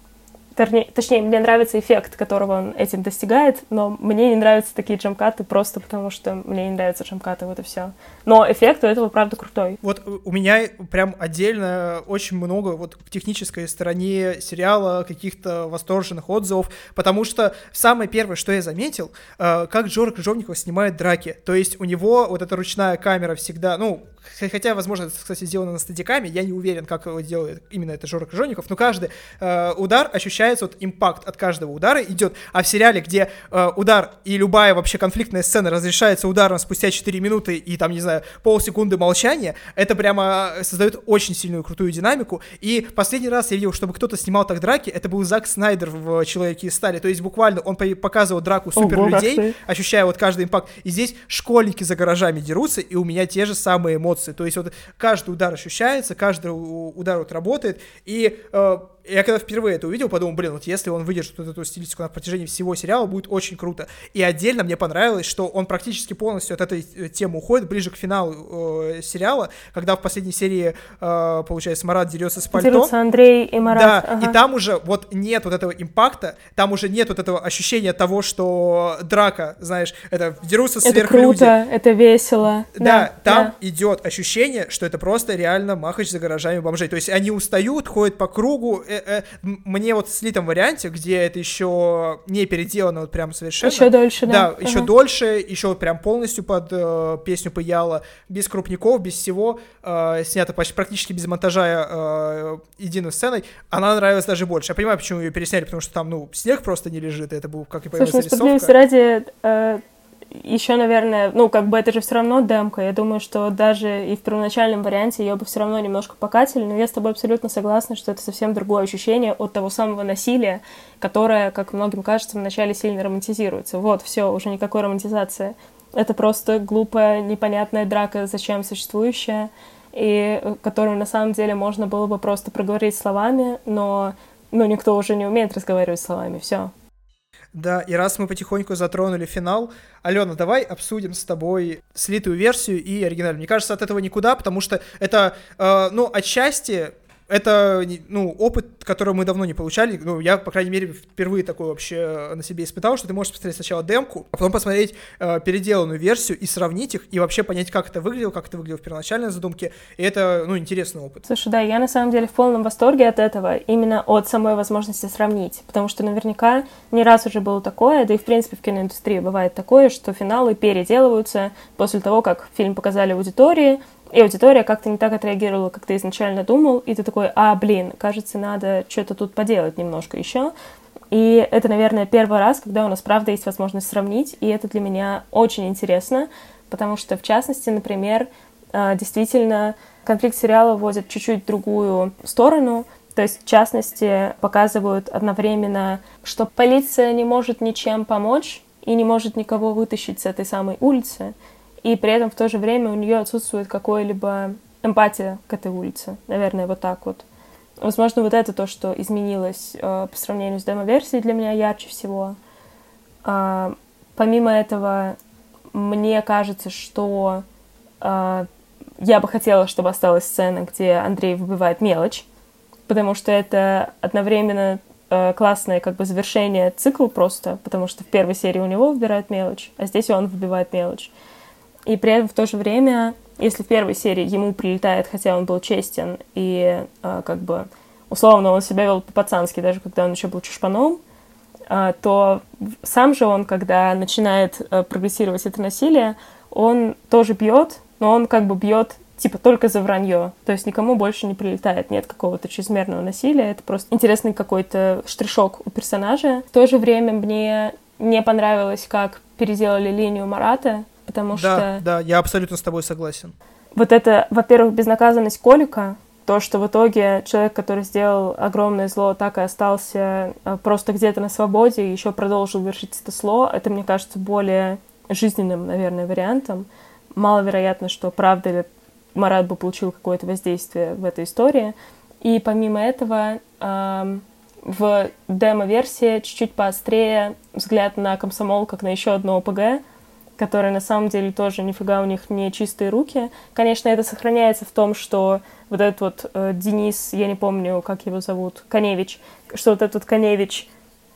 Точнее, мне нравится эффект, которого он этим достигает, но мне не нравятся такие джамкаты просто потому, что мне не нравятся джамкаты, вот и все. Но эффект у этого, правда, крутой. Вот у меня прям отдельно очень много вот в технической стороне сериала каких-то восторженных отзывов, потому что самое первое, что я заметил, э, как Джора Крыжовников снимает драки. То есть у него вот эта ручная камера всегда, ну, хотя, возможно, это, кстати, сделано на стадиками, я не уверен, как его делает именно это Жора Крыжовников, но каждый э, удар ощущается, вот импакт от каждого удара идет, а в сериале, где э, удар и любая вообще конфликтная сцена разрешается ударом спустя 4 минуты и там, не знаю, полсекунды молчания, это прямо создает очень сильную крутую динамику, и последний раз я видел, чтобы кто-то снимал так драки, это был Зак Снайдер в «Человеке из стали», то есть буквально он показывал драку супер людей, ощущая вот каждый импакт, и здесь школьники за гаражами дерутся, и у меня те же самые эмоции. Эмоции. То есть вот каждый удар ощущается, каждый удар вот работает, и э, я когда впервые это увидел, подумал, блин, вот если он выдержит вот эту стилистику на протяжении всего сериала, будет очень круто. И отдельно мне понравилось, что он практически полностью от этой э, темы уходит ближе к финалу э, сериала, когда в последней серии, э, получается, Марат дерется с пальто. Дерутся Андрей и Марат. Да, ага. и там уже вот нет вот этого импакта, там уже нет вот этого ощущения того, что драка, знаешь, это дерутся сверхлюди. Это круто, это весело. Да, да там да. идет ощущение, что это просто реально махач за гаражами бомжей. То есть они устают, ходят по кругу, э, э, мне вот в слитом варианте, где это еще не переделано вот прям совершенно. Еще дольше, да. Да, еще дольше, еще прям полностью под э, песню Паяла, без крупников, без всего, э, снято почти практически без монтажа э, единой сценой, она нравилась даже больше. Я понимаю, почему ее пересняли, потому что там, ну, снег просто не лежит, и это был, как и появилась Слушай, ну, справедливости ради, э, еще, наверное, ну, как бы это же все равно демка. Я думаю, что даже и в первоначальном варианте ее бы все равно немножко покатили, но я с тобой абсолютно согласна, что это совсем другое ощущение от того самого насилия, которое, как многим кажется, вначале сильно романтизируется. Вот, все, уже никакой романтизации. Это просто глупая, непонятная драка, зачем существующая, и э, которую на самом деле можно было бы просто проговорить словами, но ну, никто уже не умеет разговаривать словами, все. Да, и раз мы потихоньку затронули финал, Алена, давай обсудим с тобой слитую версию и оригинальную. Мне кажется, от этого никуда, потому что это, э, ну, отчасти это, ну, опыт, который мы давно не получали. Ну, я, по крайней мере, впервые такой вообще э, на себе испытал, что ты можешь посмотреть сначала демку, а потом посмотреть э, переделанную версию и сравнить их, и вообще понять, как это выглядело, как это выглядело в первоначальной задумке. И это, ну, интересный опыт. Слушай, да, я на самом деле в полном восторге от этого, именно от самой возможности сравнить. Потому что наверняка не раз уже было такое, да и в принципе в киноиндустрии бывает такое, что финалы переделываются после того, как фильм показали аудитории, и аудитория как-то не так отреагировала, как ты изначально думал, и ты такой, а, блин, кажется, надо что-то тут поделать немножко еще. И это, наверное, первый раз, когда у нас, правда, есть возможность сравнить, и это для меня очень интересно, потому что, в частности, например, а, действительно, конфликт сериала вводит чуть-чуть другую сторону, то есть, в частности, показывают одновременно, что полиция не может ничем помочь и не может никого вытащить с этой самой улицы, и при этом в то же время у нее отсутствует какая-либо эмпатия к этой улице. Наверное, вот так вот. Возможно, вот это то, что изменилось э, по сравнению с демо-версией для меня ярче всего. Э, помимо этого, мне кажется, что э, я бы хотела, чтобы осталась сцена, где Андрей выбивает мелочь, потому что это одновременно э, классное как бы завершение цикла просто, потому что в первой серии у него выбирают мелочь, а здесь он выбивает мелочь. И при этом в то же время, если в первой серии ему прилетает, хотя он был честен, и э, как бы условно он себя вел по-пацански, даже когда он еще был чушпаном, э, то сам же он, когда начинает э, прогрессировать это насилие, он тоже бьет, но он как бы бьет типа только за вранье. То есть никому больше не прилетает, нет какого-то чрезмерного насилия. Это просто интересный какой-то штришок у персонажа. В то же время мне не понравилось, как переделали линию Марата, потому да, что... Да, я абсолютно с тобой согласен. Вот это, во-первых, безнаказанность Колика, то, что в итоге человек, который сделал огромное зло, так и остался э, просто где-то на свободе и еще продолжил вершить это зло, это, мне кажется, более жизненным, наверное, вариантом. Маловероятно, что правда ли Марат бы получил какое-то воздействие в этой истории. И помимо этого, эм, в демо-версии чуть-чуть поострее взгляд на комсомол как на еще одно ОПГ, которые на самом деле тоже нифига у них не чистые руки. Конечно, это сохраняется в том, что вот этот вот э, Денис, я не помню, как его зовут, Коневич, что вот этот Коневич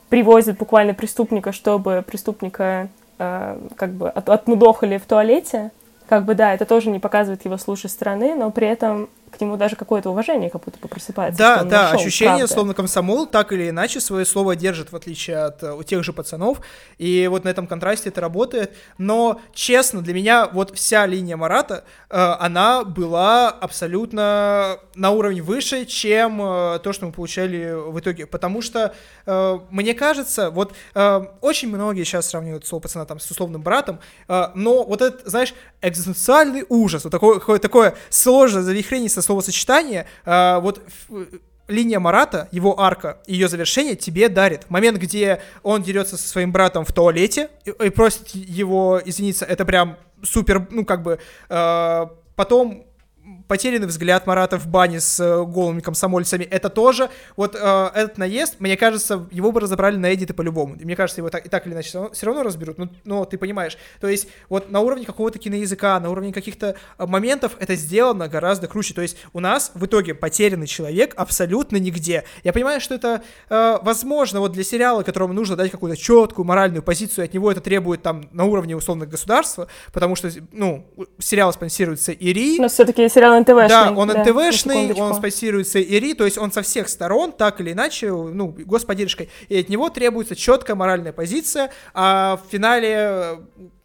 привозит буквально преступника, чтобы преступника э, как бы от, отмудохали в туалете. Как бы да, это тоже не показывает его с лучшей стороны, но при этом к нему даже какое-то уважение как будто бы просыпается. Да, да, нашел, ощущение, правда. словно комсомол так или иначе свое слово держит, в отличие от у тех же пацанов, и вот на этом контрасте это работает, но, честно, для меня вот вся линия Марата, э, она была абсолютно на уровне выше, чем э, то, что мы получали в итоге, потому что, э, мне кажется, вот очень многие сейчас сравнивают слово пацана там с условным братом, но вот этот, знаешь, экзистенциальный ужас, вот такое, такое, такое сложное завихрение со словосочетание, э, вот линия Марата, его арка, ее завершение тебе дарит. Момент, где он дерется со своим братом в туалете и, и просит его извиниться, это прям супер, ну, как бы, э, потом потерянный взгляд Марата в бане с э, голыми комсомольцами, это тоже, вот э, этот наезд, мне кажется, его бы разобрали на эдиты по-любому. Мне кажется, его так, и так или иначе все равно, разберут, но, но ты понимаешь. То есть вот на уровне какого-то киноязыка, на уровне каких-то э, моментов это сделано гораздо круче. То есть у нас в итоге потерянный человек абсолютно нигде. Я понимаю, что это э, возможно вот для сериала, которому нужно дать какую-то четкую моральную позицию, от него это требует там на уровне условно государства, потому что, ну, сериал спонсируется ИРИ. Но все-таки сериал НТВшный. Да, он да, НТВшный, он спонсируется ИРИ, то есть он со всех сторон, так или иначе, ну, господдержкой, и от него требуется четкая моральная позиция, а в финале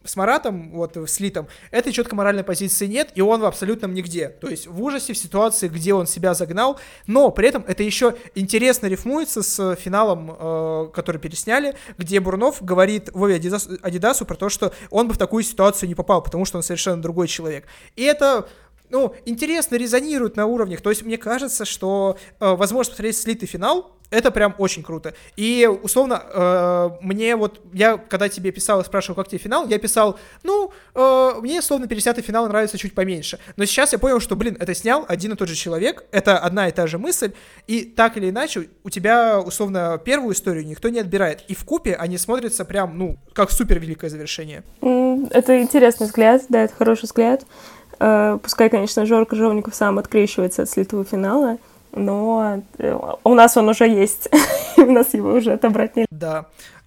с Маратом, вот с Литом, этой четко моральной позиции нет, и он в абсолютном нигде. То есть в ужасе, в ситуации, где он себя загнал, но при этом это еще интересно рифмуется с финалом, э, который пересняли, где Бурнов говорит Вове Адидас, Адидасу про то, что он бы в такую ситуацию не попал, потому что он совершенно другой человек. И это ну, интересно резонирует на уровнях. То есть мне кажется, что э, возможно посмотреть слитый финал, это прям очень круто. И, условно, э, мне вот, я когда тебе писал и спрашивал, как тебе финал, я писал, ну, э, мне, условно, 50-й финал нравится чуть поменьше. Но сейчас я понял, что, блин, это снял один и тот же человек, это одна и та же мысль, и так или иначе у тебя, условно, первую историю никто не отбирает. И в купе они смотрятся прям, ну, как супер великое завершение. Это интересный взгляд, да, это хороший взгляд. Э, пускай, конечно, Жор Крыжовников сам открещивается от слитого финала, но э, у нас он уже есть, у нас его уже отобрать нельзя. Да.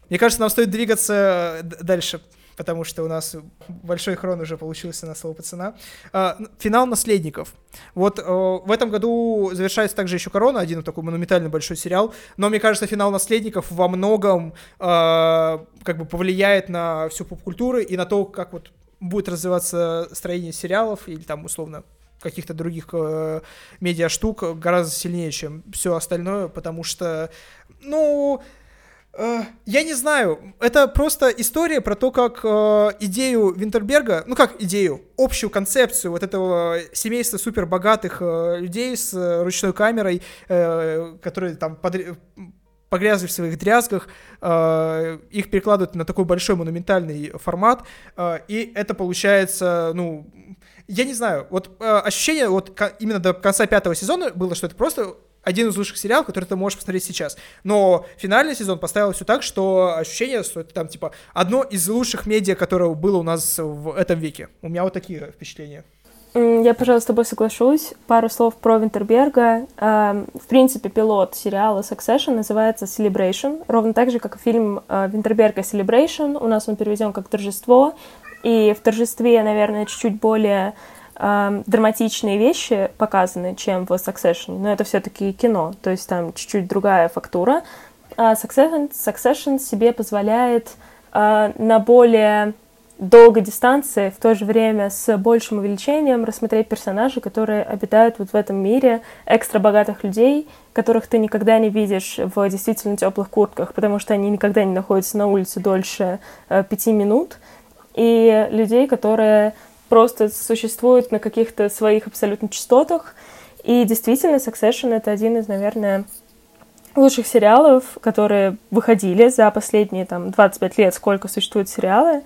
Мне кажется, нам стоит двигаться дальше, потому что у нас большой хрон уже получился на слово пацана. А, финал «Наследников». Вот э, в этом году завершается также еще «Корона», один такой монументальный большой сериал, но мне кажется, финал «Наследников» во многом э, как бы повлияет на всю поп-культуру и на то, как вот будет развиваться строение сериалов или там условно каких-то других э, медиа-штук гораздо сильнее, чем все остальное, потому что, ну, э, я не знаю, это просто история про то, как э, идею Винтерберга, ну как идею, общую концепцию вот этого семейства супербогатых э, людей с э, ручной камерой, э, которые там под, погрязли в своих дрязгах, э, их перекладывают на такой большой монументальный формат, э, и это получается, ну, я не знаю, вот э, ощущение вот именно до конца пятого сезона было, что это просто один из лучших сериалов, который ты можешь посмотреть сейчас. Но финальный сезон поставил все так, что ощущение, что это там, типа, одно из лучших медиа, которое было у нас в этом веке. У меня вот такие впечатления. Я, пожалуй, с тобой соглашусь. Пару слов про Винтерберга. Эм, в принципе, пилот сериала Succession называется Celebration, ровно так же, как и фильм э, Винтерберга Celebration. У нас он переведен как «Торжество», и в торжестве, наверное, чуть-чуть более э, драматичные вещи показаны, чем в Succession, но это все-таки кино, то есть там чуть-чуть другая фактура. А Succession, Succession себе позволяет э, на более долгой дистанции, в то же время с большим увеличением рассмотреть персонажей, которые обитают вот в этом мире экстра богатых людей, которых ты никогда не видишь в действительно теплых куртках, потому что они никогда не находятся на улице дольше э, пяти минут и людей, которые просто существуют на каких-то своих абсолютно частотах. И действительно, Succession — это один из, наверное, лучших сериалов, которые выходили за последние там 25 лет, сколько существуют сериалы.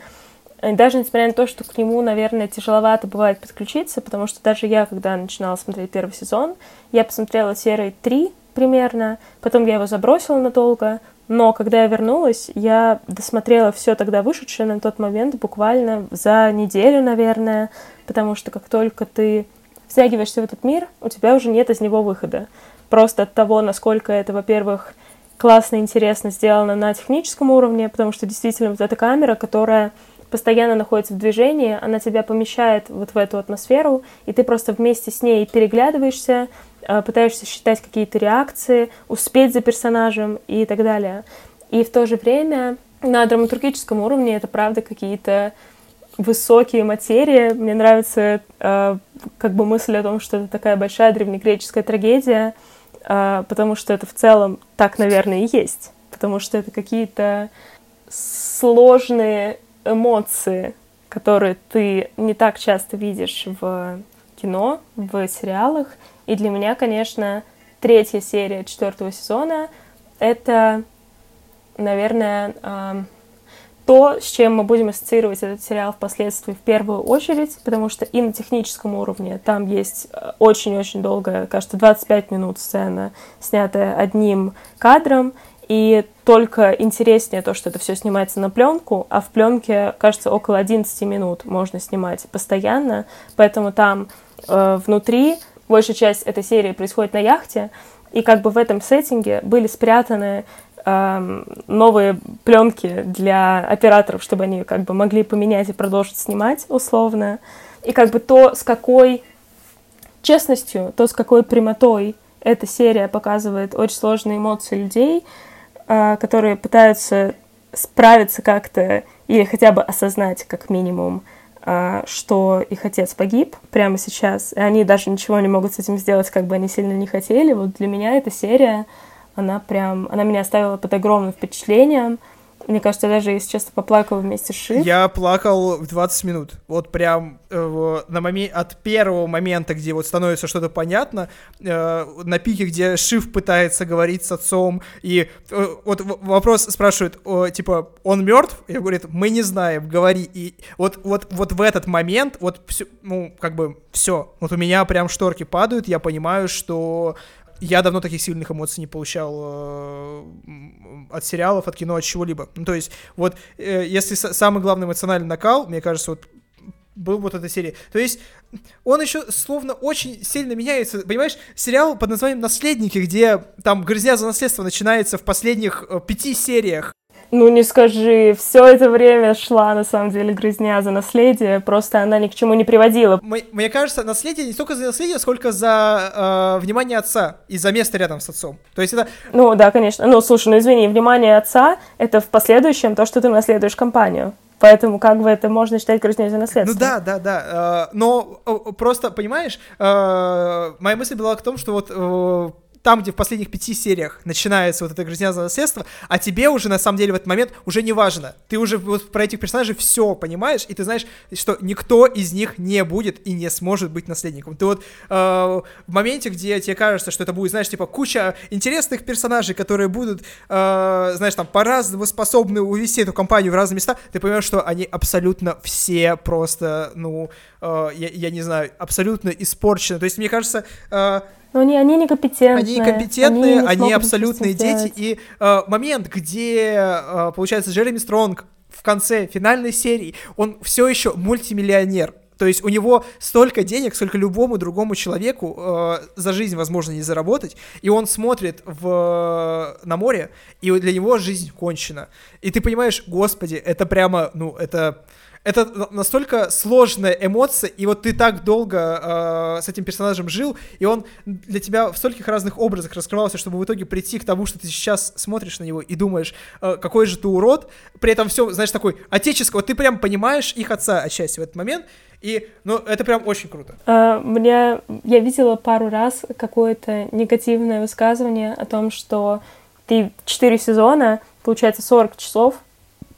И даже несмотря на то, что к нему, наверное, тяжеловато бывает подключиться, потому что даже я, когда начинала смотреть первый сезон, я посмотрела серии 3 примерно, потом я его забросила надолго, но когда я вернулась, я досмотрела все тогда вышедшее на тот момент буквально за неделю, наверное, потому что как только ты втягиваешься в этот мир, у тебя уже нет из него выхода. Просто от того, насколько это, во-первых, классно и интересно сделано на техническом уровне, потому что действительно вот эта камера, которая постоянно находится в движении, она тебя помещает вот в эту атмосферу, и ты просто вместе с ней переглядываешься, Э, пытаешься считать какие-то реакции, успеть за персонажем и так далее. И в то же время на драматургическом уровне это правда какие-то высокие материи. Мне нравится э, как бы мысль о том, что это такая большая древнегреческая трагедия, э, потому что это в целом так, наверное, и есть. Потому что это какие-то сложные эмоции, которые ты не так часто видишь в кино, в сериалах, и для меня, конечно, третья серия четвертого сезона — это, наверное, э, то, с чем мы будем ассоциировать этот сериал впоследствии в первую очередь, потому что и на техническом уровне там есть э, очень-очень долгая, кажется, 25 минут сцена, снятая одним кадром, и только интереснее то, что это все снимается на пленку, а в пленке, кажется, около 11 минут можно снимать постоянно, поэтому там э, внутри большая часть этой серии происходит на яхте, и как бы в этом сеттинге были спрятаны э, новые пленки для операторов, чтобы они как бы могли поменять и продолжить снимать условно. И как бы то, с какой честностью, то, с какой прямотой эта серия показывает очень сложные эмоции людей, которые пытаются справиться как-то или хотя бы осознать, как минимум, а, что их отец погиб прямо сейчас, и они даже ничего не могут с этим сделать, как бы они сильно не хотели. Вот для меня эта серия, она прям, она меня оставила под огромным впечатлением, мне кажется, даже, если честно, поплакал вместе с Шиф. Я плакал в 20 минут. Вот прям э, на момент, от первого момента, где вот становится что-то понятно, э, на пике, где Шиф пытается говорить с отцом, и э, вот вопрос спрашивает, э, типа, он мертв? И говорит, мы не знаем, говори. И вот, вот, вот в этот момент, вот, ну, как бы, все. Вот у меня прям шторки падают, я понимаю, что я давно таких сильных эмоций не получал э, от сериалов, от кино, от чего-либо. Ну, то есть, вот, э, если самый главный эмоциональный накал, мне кажется, вот был вот эта серия. То есть он еще словно очень сильно меняется. Понимаешь, сериал под названием «Наследники», где там грызня за наследство начинается в последних э, пяти сериях, ну не скажи, все это время шла на самом деле грызня за наследие, просто она ни к чему не приводила. Мне, мне кажется, наследие не столько за наследие, сколько за э, внимание отца и за место рядом с отцом. То есть это... Ну да, конечно. Ну слушай, ну извини, внимание отца — это в последующем то, что ты наследуешь компанию. Поэтому как бы это можно считать грызней за наследство. Ну да, да, да. Э, но э, просто, понимаешь, э, моя мысль была в том, что вот там, где в последних пяти сериях начинается вот эта грызня за наследство, а тебе уже на самом деле в этот момент уже не важно. Ты уже вот про этих персонажей все понимаешь, и ты знаешь, что никто из них не будет и не сможет быть наследником. Ты вот э, в моменте, где тебе кажется, что это будет, знаешь, типа куча интересных персонажей, которые будут, э, знаешь, там по-разному способны увести эту компанию в разные места, ты понимаешь, что они абсолютно все просто, ну, э, я, я не знаю, абсолютно испорчены. То есть, мне кажется, э, но они, они некомпетентные. Они некомпетентные, они, они абсолютные дети. И э, момент, где, э, получается, Джереми Стронг в конце финальной серии, он все еще мультимиллионер. То есть у него столько денег, сколько любому другому человеку э, за жизнь возможно не заработать, и он смотрит в, на море, и для него жизнь кончена. И ты понимаешь, господи, это прямо, ну, это это настолько сложная эмоция, и вот ты так долго э, с этим персонажем жил, и он для тебя в стольких разных образах раскрывался, чтобы в итоге прийти к тому, что ты сейчас смотришь на него и думаешь, э, какой же ты урод, при этом все, знаешь, такой отеческий, вот ты прям понимаешь их отца отчасти в этот момент, и, ну, это прям очень круто. Uh, мне, я видела пару раз какое-то негативное высказывание о том, что ты 4 сезона, получается 40 часов,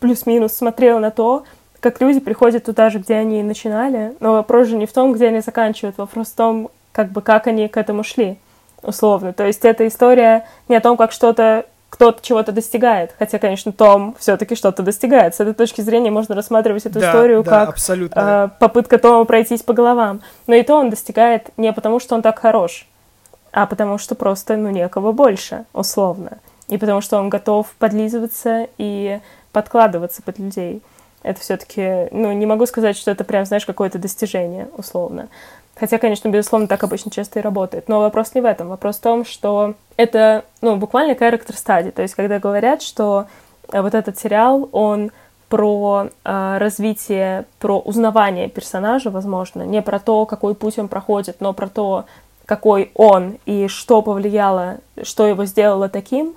плюс-минус, смотрел на то, как люди приходят туда же, где они начинали, но вопрос же не в том, где они заканчивают, вопрос в том, как бы как они к этому шли, условно. То есть эта история не о том, как что-то кто-то чего-то достигает. Хотя, конечно, Том все-таки что-то достигает. С этой точки зрения можно рассматривать эту да, историю да, как абсолютно. Э, попытка Тома пройтись по головам. Но и то он достигает не потому, что он так хорош, а потому что просто, ну, некого больше, условно. И потому что он готов подлизываться и подкладываться под людей это все-таки, ну, не могу сказать, что это прям, знаешь, какое-то достижение, условно. Хотя, конечно, безусловно, так обычно часто и работает. Но вопрос не в этом. Вопрос в том, что это, ну, буквально character study. То есть, когда говорят, что э, вот этот сериал, он про э, развитие, про узнавание персонажа, возможно, не про то, какой путь он проходит, но про то, какой он и что повлияло, что его сделало таким,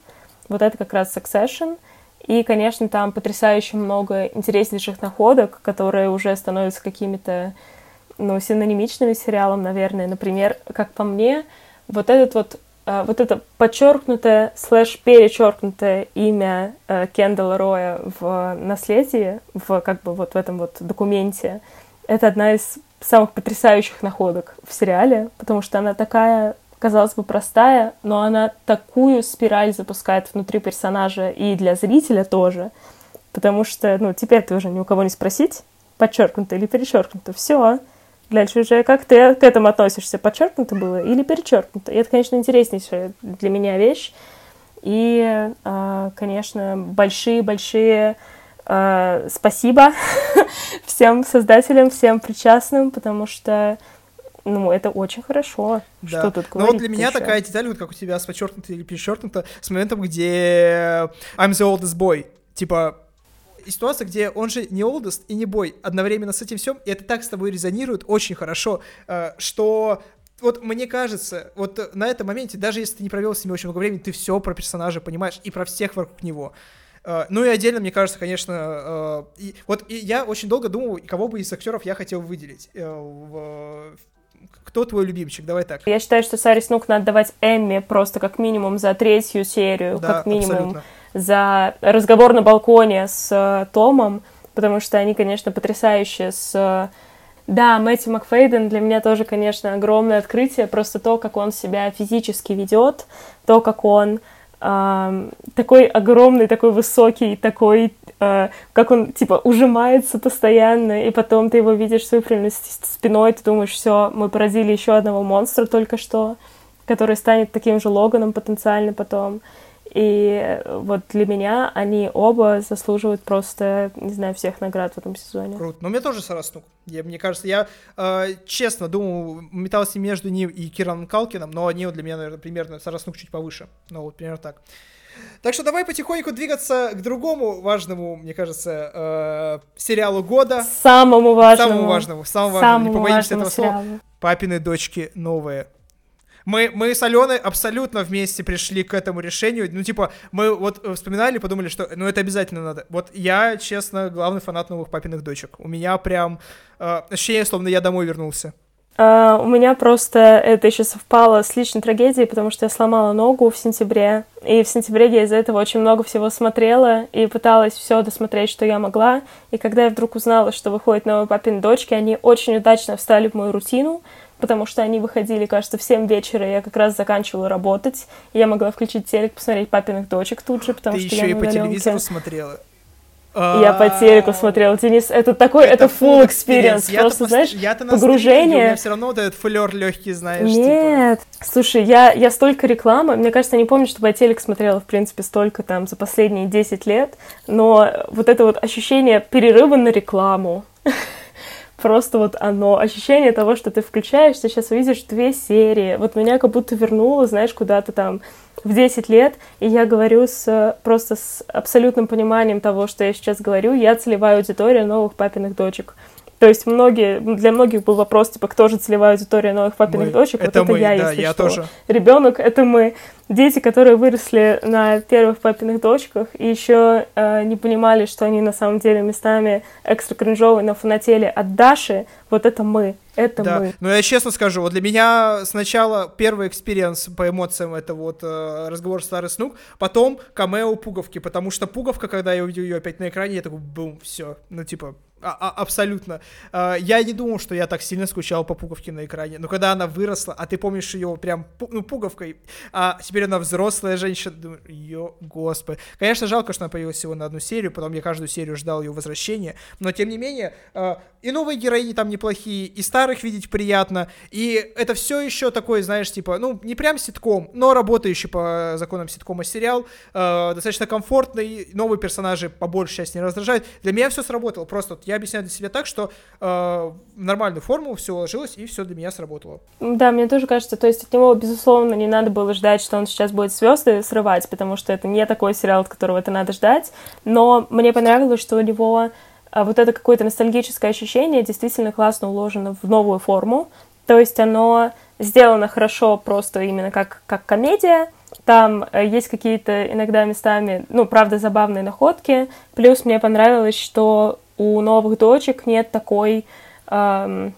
вот это как раз Succession — и, конечно, там потрясающе много интереснейших находок, которые уже становятся какими-то, ну, синонимичными сериалом, наверное. Например, как по мне, вот этот вот э, вот это подчеркнутое слэш перечеркнутое имя э, Кендалла Роя в наследии, в как бы вот в этом вот документе, это одна из самых потрясающих находок в сериале, потому что она такая казалось бы, простая, но она такую спираль запускает внутри персонажа и для зрителя тоже, потому что, ну, теперь ты уже ни у кого не спросить, подчеркнуто или перечеркнуто, все. Дальше уже как ты к этому относишься, подчеркнуто было или перечеркнуто. И это, конечно, интереснейшая для меня вещь. И, а, конечно, большие-большие а, спасибо всем создателям, всем причастным, потому что ну, это очень хорошо. Да. Что тут Ну, вот для меня еще? такая деталь, вот как у тебя с подчеркнуто или перечеркнуто, с моментом, где I'm the oldest boy. Типа, ситуация, где он же не oldest и не бой одновременно с этим всем, и это так с тобой резонирует очень хорошо, э, что вот мне кажется, вот на этом моменте, даже если ты не провел с ними очень много времени, ты все про персонажа понимаешь и про всех вокруг него. Uh, ну и отдельно, мне кажется, конечно, uh, и, вот и я очень долго думал, кого бы из актеров я хотел выделить. В, кто твой любимчик? Давай так. Я считаю, что Саре Снук надо давать Эмми просто как минимум за третью серию, да, как минимум абсолютно. за разговор на балконе с uh, Томом, потому что они, конечно, потрясающие с uh, да, Мэтью Макфейден для меня тоже, конечно, огромное открытие. Просто то, как он себя физически ведет, то, как он э, такой огромный, такой высокий, такой, э, как он, типа, ужимается постоянно, и потом ты его видишь с выпрямленной спиной, ты думаешь, все, мы поразили еще одного монстра только что, который станет таким же Логаном потенциально потом. И вот для меня они оба заслуживают просто, не знаю, всех наград в этом сезоне. Круто. Но мне тоже Сараснук. Я, мне кажется, я э, честно думал, метался между ним и Кираном Калкином, но они вот для меня, наверное, примерно Сараснук чуть повыше. Ну, вот примерно так. Так что давай потихоньку двигаться к другому важному, мне кажется, э, сериалу года. Самому важному. Самому важному, самому важному. Самому Не побоимся этого сериалу. слова. Папины дочки новые мы, мы с Аленой абсолютно вместе пришли к этому решению. Ну, типа, мы вот вспоминали, подумали, что ну это обязательно надо. Вот я, честно, главный фанат новых папиных дочек. У меня прям э, ощущение, словно я домой вернулся. Uh, у меня просто это еще совпало с личной трагедией, потому что я сломала ногу в сентябре, и в сентябре я из-за этого очень много всего смотрела и пыталась все досмотреть, что я могла. И когда я вдруг узнала, что выходит новые папины дочки, они очень удачно встали в мою рутину, потому что они выходили, кажется, в 7 вечера, я как раз заканчивала работать, и я могла включить телек, посмотреть папиных дочек тут же, потому Ты что еще я и по телевизору смотрела. Я по телеку смотрела, Денис, это такой, это, это full experience, просто, знаешь, погружение. У меня все равно вот этот флер легкий, знаешь. Типа. Нет, типа. слушай, я, я столько рекламы, мне кажется, я не помню, чтобы я телек смотрела, в принципе, столько там за последние 10 лет, но вот это вот ощущение перерыва на рекламу, просто вот оно, ощущение того, что ты включаешь, ты сейчас увидишь две серии. Вот меня как будто вернуло, знаешь, куда-то там в 10 лет, и я говорю с, просто с абсолютным пониманием того, что я сейчас говорю, я целевая аудитория новых папиных дочек. То есть многие, для многих был вопрос, типа, кто же целевая аудитория новых папиных мы. дочек? Это вот это мы, я, да, если я что. тоже. Ребенок — это мы. Дети, которые выросли на первых папиных дочках и еще э, не понимали, что они на самом деле местами экстра кринжовые, но фанатели от Даши, вот это мы. Это да. мы. Но я честно скажу, вот для меня сначала первый experience по эмоциям это вот э, разговор Старый Снук, потом камео Пуговки, потому что Пуговка, когда я увидел ее опять на экране, я такой, бум, все, ну типа, а, а, абсолютно. А, я не думал, что я так сильно скучал по пуговке на экране. Но когда она выросла, а ты помнишь ее прям ну, пуговкой, а теперь она взрослая женщина, думаю, ее, господи. Конечно, жалко, что она появилась всего на одну серию, потом я каждую серию ждал ее возвращения, но тем не менее, а, и новые героини там неплохие, и старых видеть приятно, и это все еще такой, знаешь, типа, ну, не прям ситком, но работающий по законам ситкома сериал, достаточно комфортный, новые персонажи по большей части не раздражают. Для меня все сработало, просто я объясняю для себя так, что э, в нормальную форму все уложилось, и все для меня сработало. Да, мне тоже кажется, то есть от него, безусловно, не надо было ждать, что он сейчас будет звезды срывать, потому что это не такой сериал, от которого это надо ждать, но мне понравилось, что у него а, вот это какое-то ностальгическое ощущение действительно классно уложено в новую форму, то есть оно сделано хорошо просто именно как, как комедия, там э, есть какие-то иногда местами, ну, правда, забавные находки. Плюс мне понравилось, что у новых дочек нет такой, эм,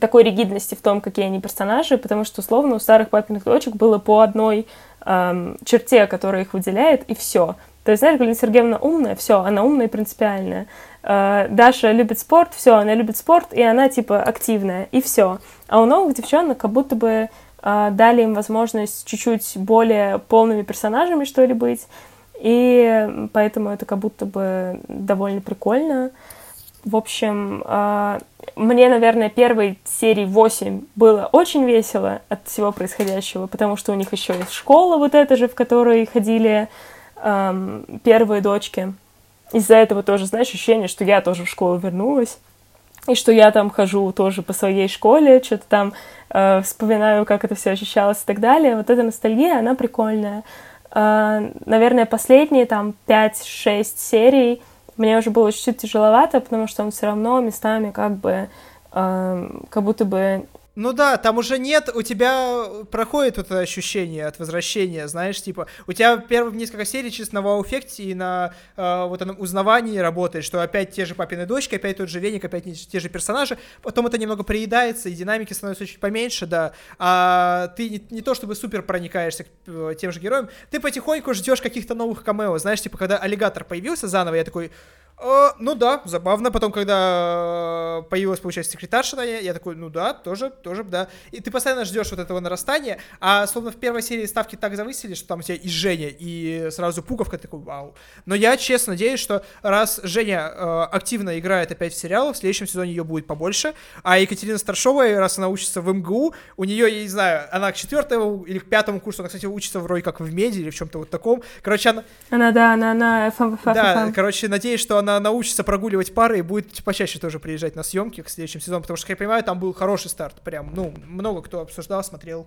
такой ригидности в том, какие они персонажи, потому что, условно, у старых папиных дочек было по одной эм, черте, которая их выделяет, и все. То есть, знаешь, Галина Сергеевна умная, все, она умная и принципиальная. Э, Даша любит спорт, все, она любит спорт, и она, типа, активная, и все. А у новых девчонок как будто бы э, дали им возможность чуть-чуть более полными персонажами, что ли, быть, и поэтому это как будто бы довольно прикольно. В общем, а, мне, наверное, первой серии 8 было очень весело от всего происходящего, потому что у них еще есть школа вот эта же, в которой ходили первые дочки. Из-за этого тоже, знаешь, ощущение, что я тоже в школу вернулась, и что я там хожу тоже по своей школе, что-то там э, вспоминаю, как это все ощущалось и так далее. Вот эта ностальгия, она прикольная. А, наверное, последние там 5-6 серий мне уже было чуть-чуть тяжеловато, потому что он все равно местами как бы как будто бы Ну да, там уже нет, у тебя проходит вот это ощущение от возвращения, знаешь, типа, у тебя первые несколько серий чисто на вау-эффекте и на э, вот этом узнавании работает, что опять те же папины дочки, опять тот же веник, опять те же персонажи, потом это немного приедается, и динамики становятся чуть поменьше, да, а ты не, не то чтобы супер проникаешься к э, тем же героям, ты потихоньку ждешь каких-то новых камео, знаешь, типа, когда аллигатор появился заново, я такой, Э, ну да, забавно. Потом, когда появилась, получается, секретарша ней, я такой, ну да, тоже, тоже, да. И ты постоянно ждешь вот этого нарастания, а словно в первой серии ставки так завысили, что там у тебя и Женя, и сразу Пуговка, такой, вау. Но я честно надеюсь, что раз Женя э, активно играет опять в сериал, в следующем сезоне ее будет побольше, а Екатерина Старшова, раз она учится в МГУ, у нее, я не знаю, она к четвертому или к пятому курсу, она, кстати, учится вроде как в меди или в чем-то вот таком. Короче, она... Она, да, она, она, Да, короче, надеюсь, что она она научится прогуливать пары и будет почаще тоже приезжать на съемки к следующему сезону, потому что, как я понимаю, там был хороший старт, прям, ну, много кто обсуждал, смотрел.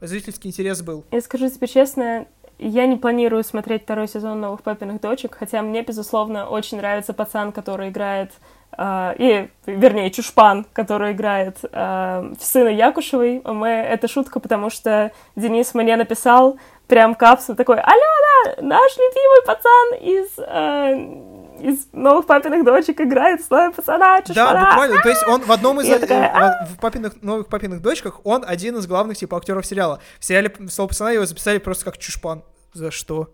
Зрительский интерес был. Я скажу тебе честно, я не планирую смотреть второй сезон «Новых папиных дочек», хотя мне, безусловно, очень нравится пацан, который играет Uh, и, вернее, Чушпан, который играет uh, в сына Якушевой. Мы, это шутка, потому что Денис мне написал прям капсу такой, Алена, наш любимый пацан из uh, из новых папиных дочек играет слоя пацана. Да, буквально. То есть он в одном из... Такая, «А?» в папиных, новых папиных дочках он один из главных, типа, актеров сериала. В сериале «Слово пацана» его записали просто как Чушпан. За что?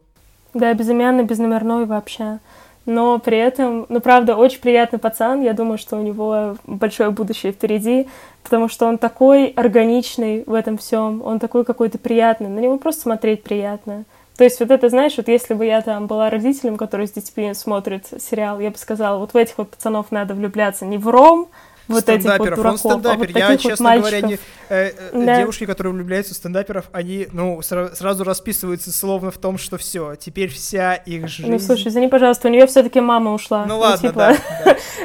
Да, безымянный, безномерной вообще. Но при этом, ну, правда, очень приятный пацан. Я думаю, что у него большое будущее впереди, потому что он такой органичный в этом всем, он такой какой-то приятный. На него просто смотреть приятно. То есть вот это, знаешь, вот если бы я там была родителем, который с детьми смотрит сериал, я бы сказала, вот в этих вот пацанов надо влюбляться не в ром, вот этих вот дураков, он стендапер. А вот я, честно вот говоря, не, э, э, да. девушки, которые влюбляются в стендаперов, они, ну, сра- сразу расписываются словно в том, что все, теперь вся их жизнь... Ну, слушай, извини, пожалуйста, у нее все-таки мама ушла. Ну, ну ладно, типа, да.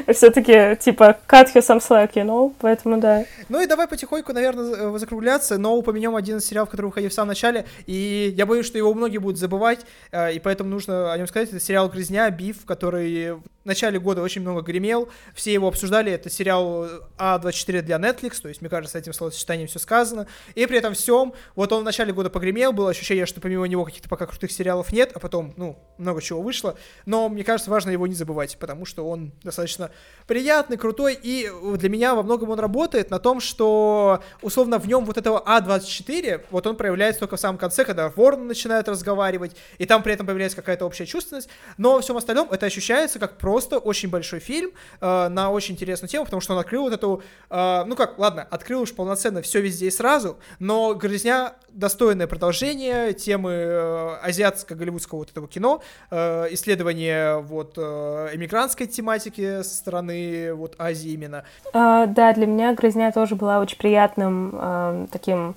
да. все-таки, типа, cut you some slack, you know, поэтому да. Ну и давай потихоньку, наверное, э, закругляться, но упомянем один из сериалов, который выходил в самом начале, и я боюсь, что его многие будут забывать, э, и поэтому нужно о нем сказать. Это сериал «Грязня», «Биф», который в начале года очень много гремел, все его обсуждали, это сериал А24 для Netflix, то есть, мне кажется, этим словосочетанием все сказано, и при этом всем, вот он в начале года погремел, было ощущение, что помимо него каких-то пока крутых сериалов нет, а потом, ну, много чего вышло, но мне кажется, важно его не забывать, потому что он достаточно приятный, крутой, и для меня во многом он работает на том, что, условно, в нем вот этого А24, вот он проявляется только в самом конце, когда Ворон начинает разговаривать, и там при этом появляется какая-то общая чувственность, но во всем остальном это ощущается как просто очень большой фильм э, на очень интересную тему, потому что он открыл вот эту, э, ну как, ладно, открыл уж полноценно все везде и сразу, но «Грязня» достойное продолжение темы э, азиатско-голливудского вот этого кино, э, исследование вот э, эмигрантской тематики со стороны вот Азии именно. А, да, для меня «Грязня» тоже была очень приятным э, таким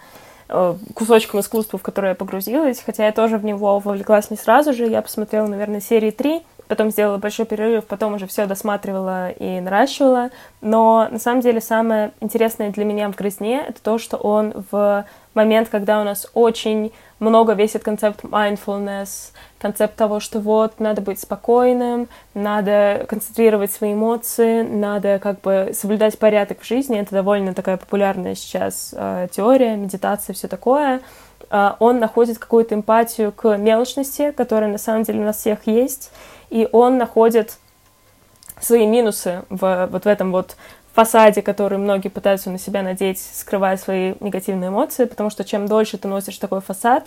э, кусочком искусства, в который я погрузилась, хотя я тоже в него вовлеклась не сразу же, я посмотрела, наверное, серии три, потом сделала большой перерыв, потом уже все досматривала и наращивала. Но на самом деле самое интересное для меня в «Грязне» — это то, что он в момент, когда у нас очень много весит концепт mindfulness, концепт того, что вот надо быть спокойным, надо концентрировать свои эмоции, надо как бы соблюдать порядок в жизни. Это довольно такая популярная сейчас э, теория, медитация, все такое. Э, он находит какую-то эмпатию к мелочности, которая на самом деле у нас всех есть, и он находит свои минусы в, вот в этом вот фасаде, который многие пытаются на себя надеть, скрывая свои негативные эмоции, потому что чем дольше ты носишь такой фасад,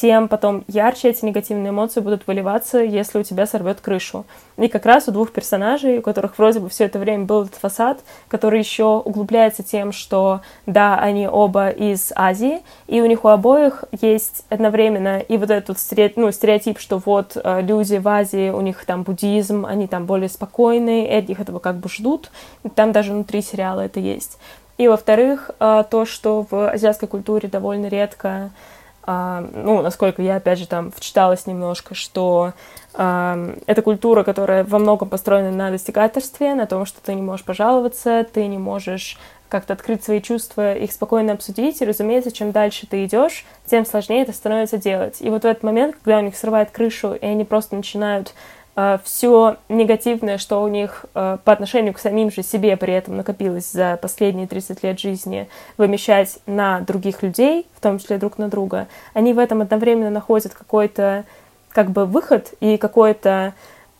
тем потом ярче эти негативные эмоции будут выливаться, если у тебя сорвет крышу. И как раз у двух персонажей, у которых вроде бы все это время был этот фасад, который еще углубляется тем, что да, они оба из Азии, и у них у обоих есть одновременно и вот этот стереотип, ну, стереотип, что вот э, люди в Азии, у них там буддизм, они там более спокойные, этих этого как бы ждут, там даже внутри сериала это есть. И, во-вторых, э, то, что в азиатской культуре довольно редко ну, насколько я, опять же, там вчиталась немножко, что а, это культура, которая во многом построена на достигательстве, на том, что ты не можешь пожаловаться, ты не можешь как-то открыть свои чувства, их спокойно обсудить, и, разумеется, чем дальше ты идешь, тем сложнее это становится делать. И вот в этот момент, когда у них срывает крышу, и они просто начинают все негативное, что у них э, по отношению к самим же себе при этом накопилось за последние 30 лет жизни, вымещать на других людей, в том числе друг на друга, они в этом одновременно находят какой-то как бы выход и какой-то,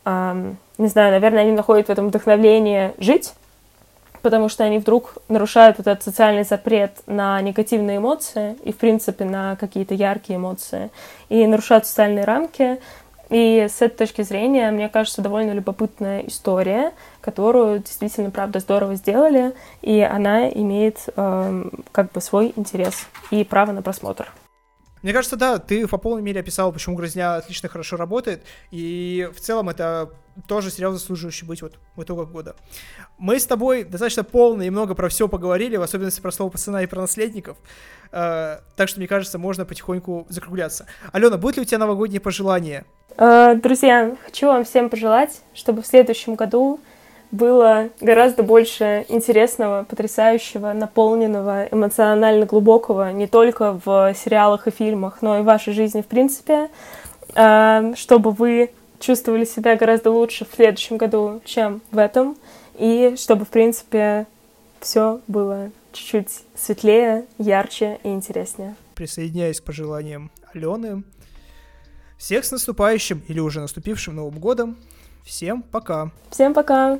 э, не знаю, наверное, они находят в этом вдохновление жить, потому что они вдруг нарушают вот этот социальный запрет на негативные эмоции и, в принципе, на какие-то яркие эмоции, и нарушают социальные рамки. И с этой точки зрения, мне кажется, довольно любопытная история, которую действительно, правда, здорово сделали, и она имеет э, как бы свой интерес и право на просмотр. Мне кажется, да, ты по полной мере описал, почему «Грызня» отлично хорошо работает, и в целом это тоже сериал, заслуживающий быть вот в итогах года. Мы с тобой достаточно полно и много про все поговорили, в особенности про слово пацана и про наследников, э, так что, мне кажется, можно потихоньку закругляться. Алена, будут ли у тебя новогодние пожелания? Э, друзья, хочу вам всем пожелать, чтобы в следующем году было гораздо больше интересного, потрясающего, наполненного, эмоционально глубокого не только в сериалах и фильмах, но и в вашей жизни в принципе, а, чтобы вы чувствовали себя гораздо лучше в следующем году, чем в этом, и чтобы, в принципе, все было чуть-чуть светлее, ярче и интереснее. Присоединяюсь к пожеланиям Алены. Всех с наступающим или уже наступившим Новым годом. Всем пока. Всем пока.